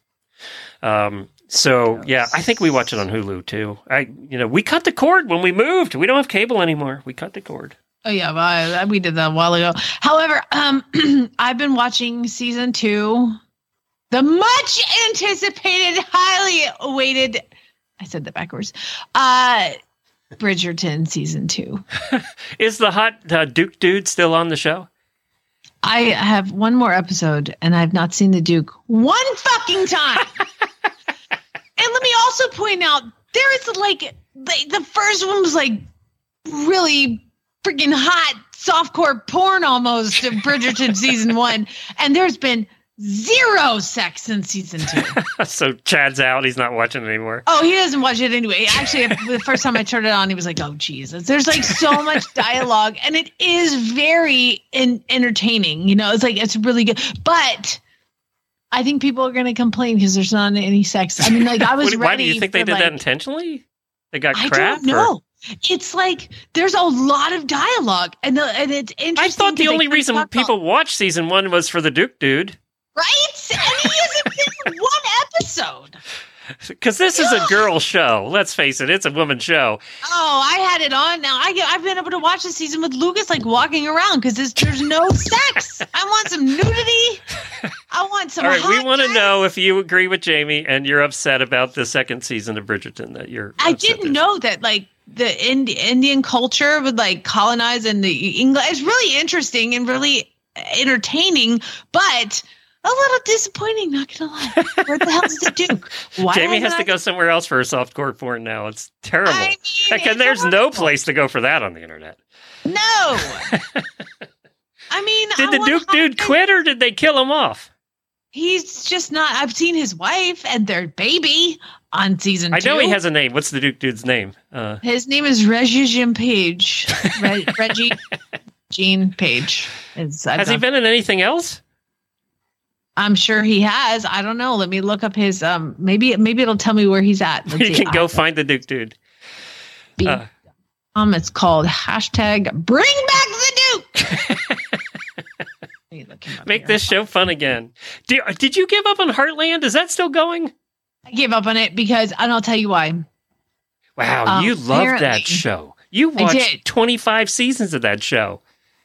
Um. So yeah, I think we watch it on Hulu too. I you know we cut the cord when we moved. We don't have cable anymore. We cut the cord. Oh yeah, well, we did that a while ago. However, um, I've been watching season two, the much anticipated, highly awaited. I said that backwards. Uh, Bridgerton season two. Is the hot uh, Duke dude still on the show? I have one more episode, and I've not seen the Duke one fucking time. and let me also point out there is like the, the first one was like really freaking hot softcore porn almost of Bridgerton season one, and there's been zero sex in season two. so Chad's out. He's not watching anymore. Oh, he doesn't watch it anyway. Actually, the first time I turned it on, he was like, "Oh Jesus!" There's like so much dialogue, and it is very in- entertaining. You know, it's like it's really good, but. I think people are going to complain because there's not any sex. I mean, like I was What- ready. why do you think they did that intentionally? They got I crap. or- know. It's like there's a lot of dialogue, and the, and it's interesting. I thought the only reason talk about- people watched season one was for the Duke dude. right, and he hasn't in one episode. Because this is a girl show. Let's face it, it's a woman show. Oh, I had it on. Now I I've been able to watch the season with Lucas like walking around because there's no sex. I want some nudity. I want some. All right, we want to know if you agree with Jamie and you're upset about the second season of Bridgerton that you're. I didn't there's- know that like the Indi- Indian culture would like colonize and the English. It's really interesting and really entertaining, but a little disappointing. Not gonna lie. Where the hell is the Duke? Why Jamie hasn't I- to go somewhere else for her softcore porn now. It's terrible. I mean, Heck, and it's there's no place to go for that on the internet. No. I mean, Did I the Duke dude guys. quit or did they kill him off? He's just not. I've seen his wife and their baby on season I two. know he has a name. What's the Duke dude's name? Uh, His name is Regé-Jean Page. Re- Reggie Jean Page. Is, has he been in anything else? I'm sure he has. I don't know. Let me look up his. Um, maybe maybe it'll tell me where he's at. Let's you see. can go find the Duke dude. Be- Uh, Um, it's called hashtag Bring Back the Duke. Let me look him up Make here. this show fun again. Did, did you give up on Heartland? Is that still going? I gave up on it because, and I'll tell you why. Wow, Um, you love that show. You watched 25 seasons of that show.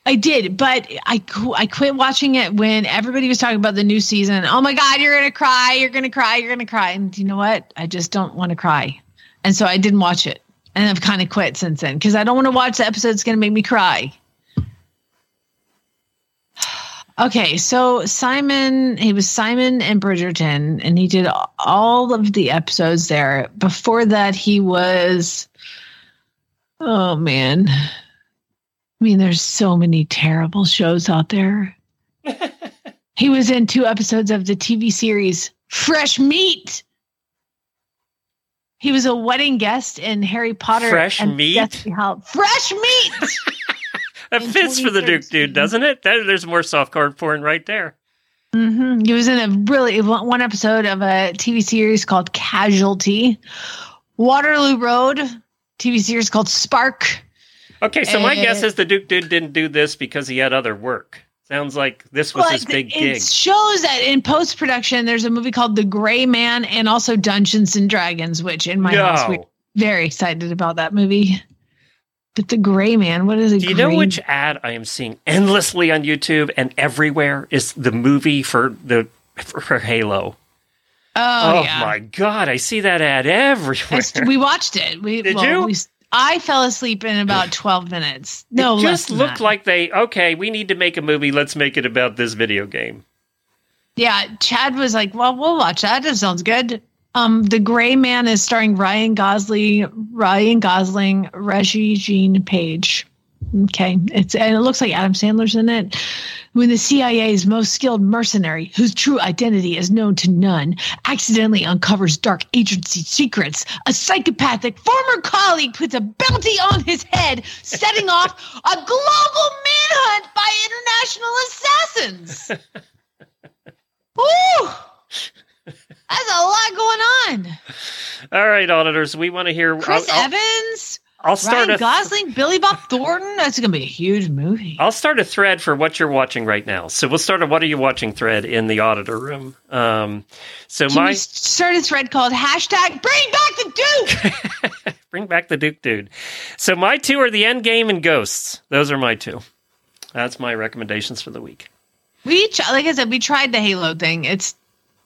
I did, but I qu- I quit watching it when everybody was talking about the new season. Oh my God, you're gonna cry, you're gonna cry, you're gonna cry. And you know what? I just don't want to cry, and so I didn't watch it, and I've kind of quit since then because I don't want to watch the episode that's gonna make me cry. Okay, so Simon, he was Simon and Bridgerton, and he did all of the episodes there. Before that, he was, oh man, I mean, there's so many terrible shows out there. he was in two episodes of the TV series Fresh Meat. He was a wedding guest in Harry Potter. Fresh Meat? Fresh Meat. That fits for the Duke dude, doesn't it? That, there's more soft card porn right there. hmm He was in a really one episode of a TV series called Casualty. Waterloo Road TV series called Spark. Okay, so my Uh, guess is the Duke dude didn't do this because he had other work. Sounds like this was his big it gig. It shows that in post production, there's a movie called The Gray Man and also Dungeons and Dragons, which in my house we're very excited about that movie. But The Gray Man, what is it? Do you know which ad I am seeing endlessly on YouTube and everywhere is the movie for the for, for Halo? Oh, oh, yeah. my god, I see that ad everywhere. I- we watched it. We, Did well, you? we- I fell asleep in about 12 minutes. No, it just looked that. like they okay. We need to make a movie. Let's make it about this video game. Yeah, Chad was like, "Well, we'll watch that. That sounds good." Um, The Gray Man is starring Ryan Gosling, Ryan Gosling, Regé-Jean Page. Okay, it's and it looks like Adam Sandler's in it. When the CIA's most skilled mercenary, whose true identity is known to none, accidentally uncovers dark agency secrets, a psychopathic former colleague puts a bounty on his head, setting off a global manhunt by international assassins. Woo! That's a lot going on. All right, auditors, we want to hear. Chris I'll, Evans, I'll start Ryan a. Gosling, Billy Bob Thornton. That's going to be a huge movie. I'll start a thread for what you're watching right now. So we'll start a what are you watching thread in the auditor room. Um, so Can my start a thread called hashtag Bring Back the Duke? bring back the Duke dude. So my two are the End Game and Ghosts. Those are my two. That's my recommendations for the week. we, like I said, we tried the Halo thing. It's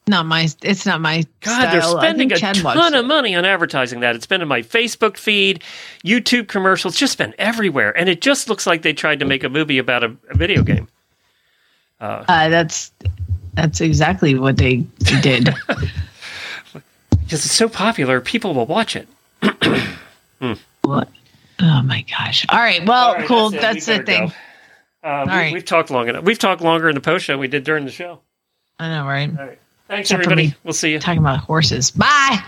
not my. It's not my. God, they're style. I spending a ton of money on advertising that. It's been in my Facebook feed, YouTube commercials, just been everywhere. And it just looks like they tried to make a movie about a, a video game. Uh, that's that's exactly what they did. Because it's so popular, people will watch it. what? Oh my gosh! All right. Well, All right, cool. it. That's, the thing. go. Uh, we, right. We've talked long enough. We've talked longer in the post show we did during the show. I know, right? Thanks, Except everybody. We'll see you. Talking about horses. Bye.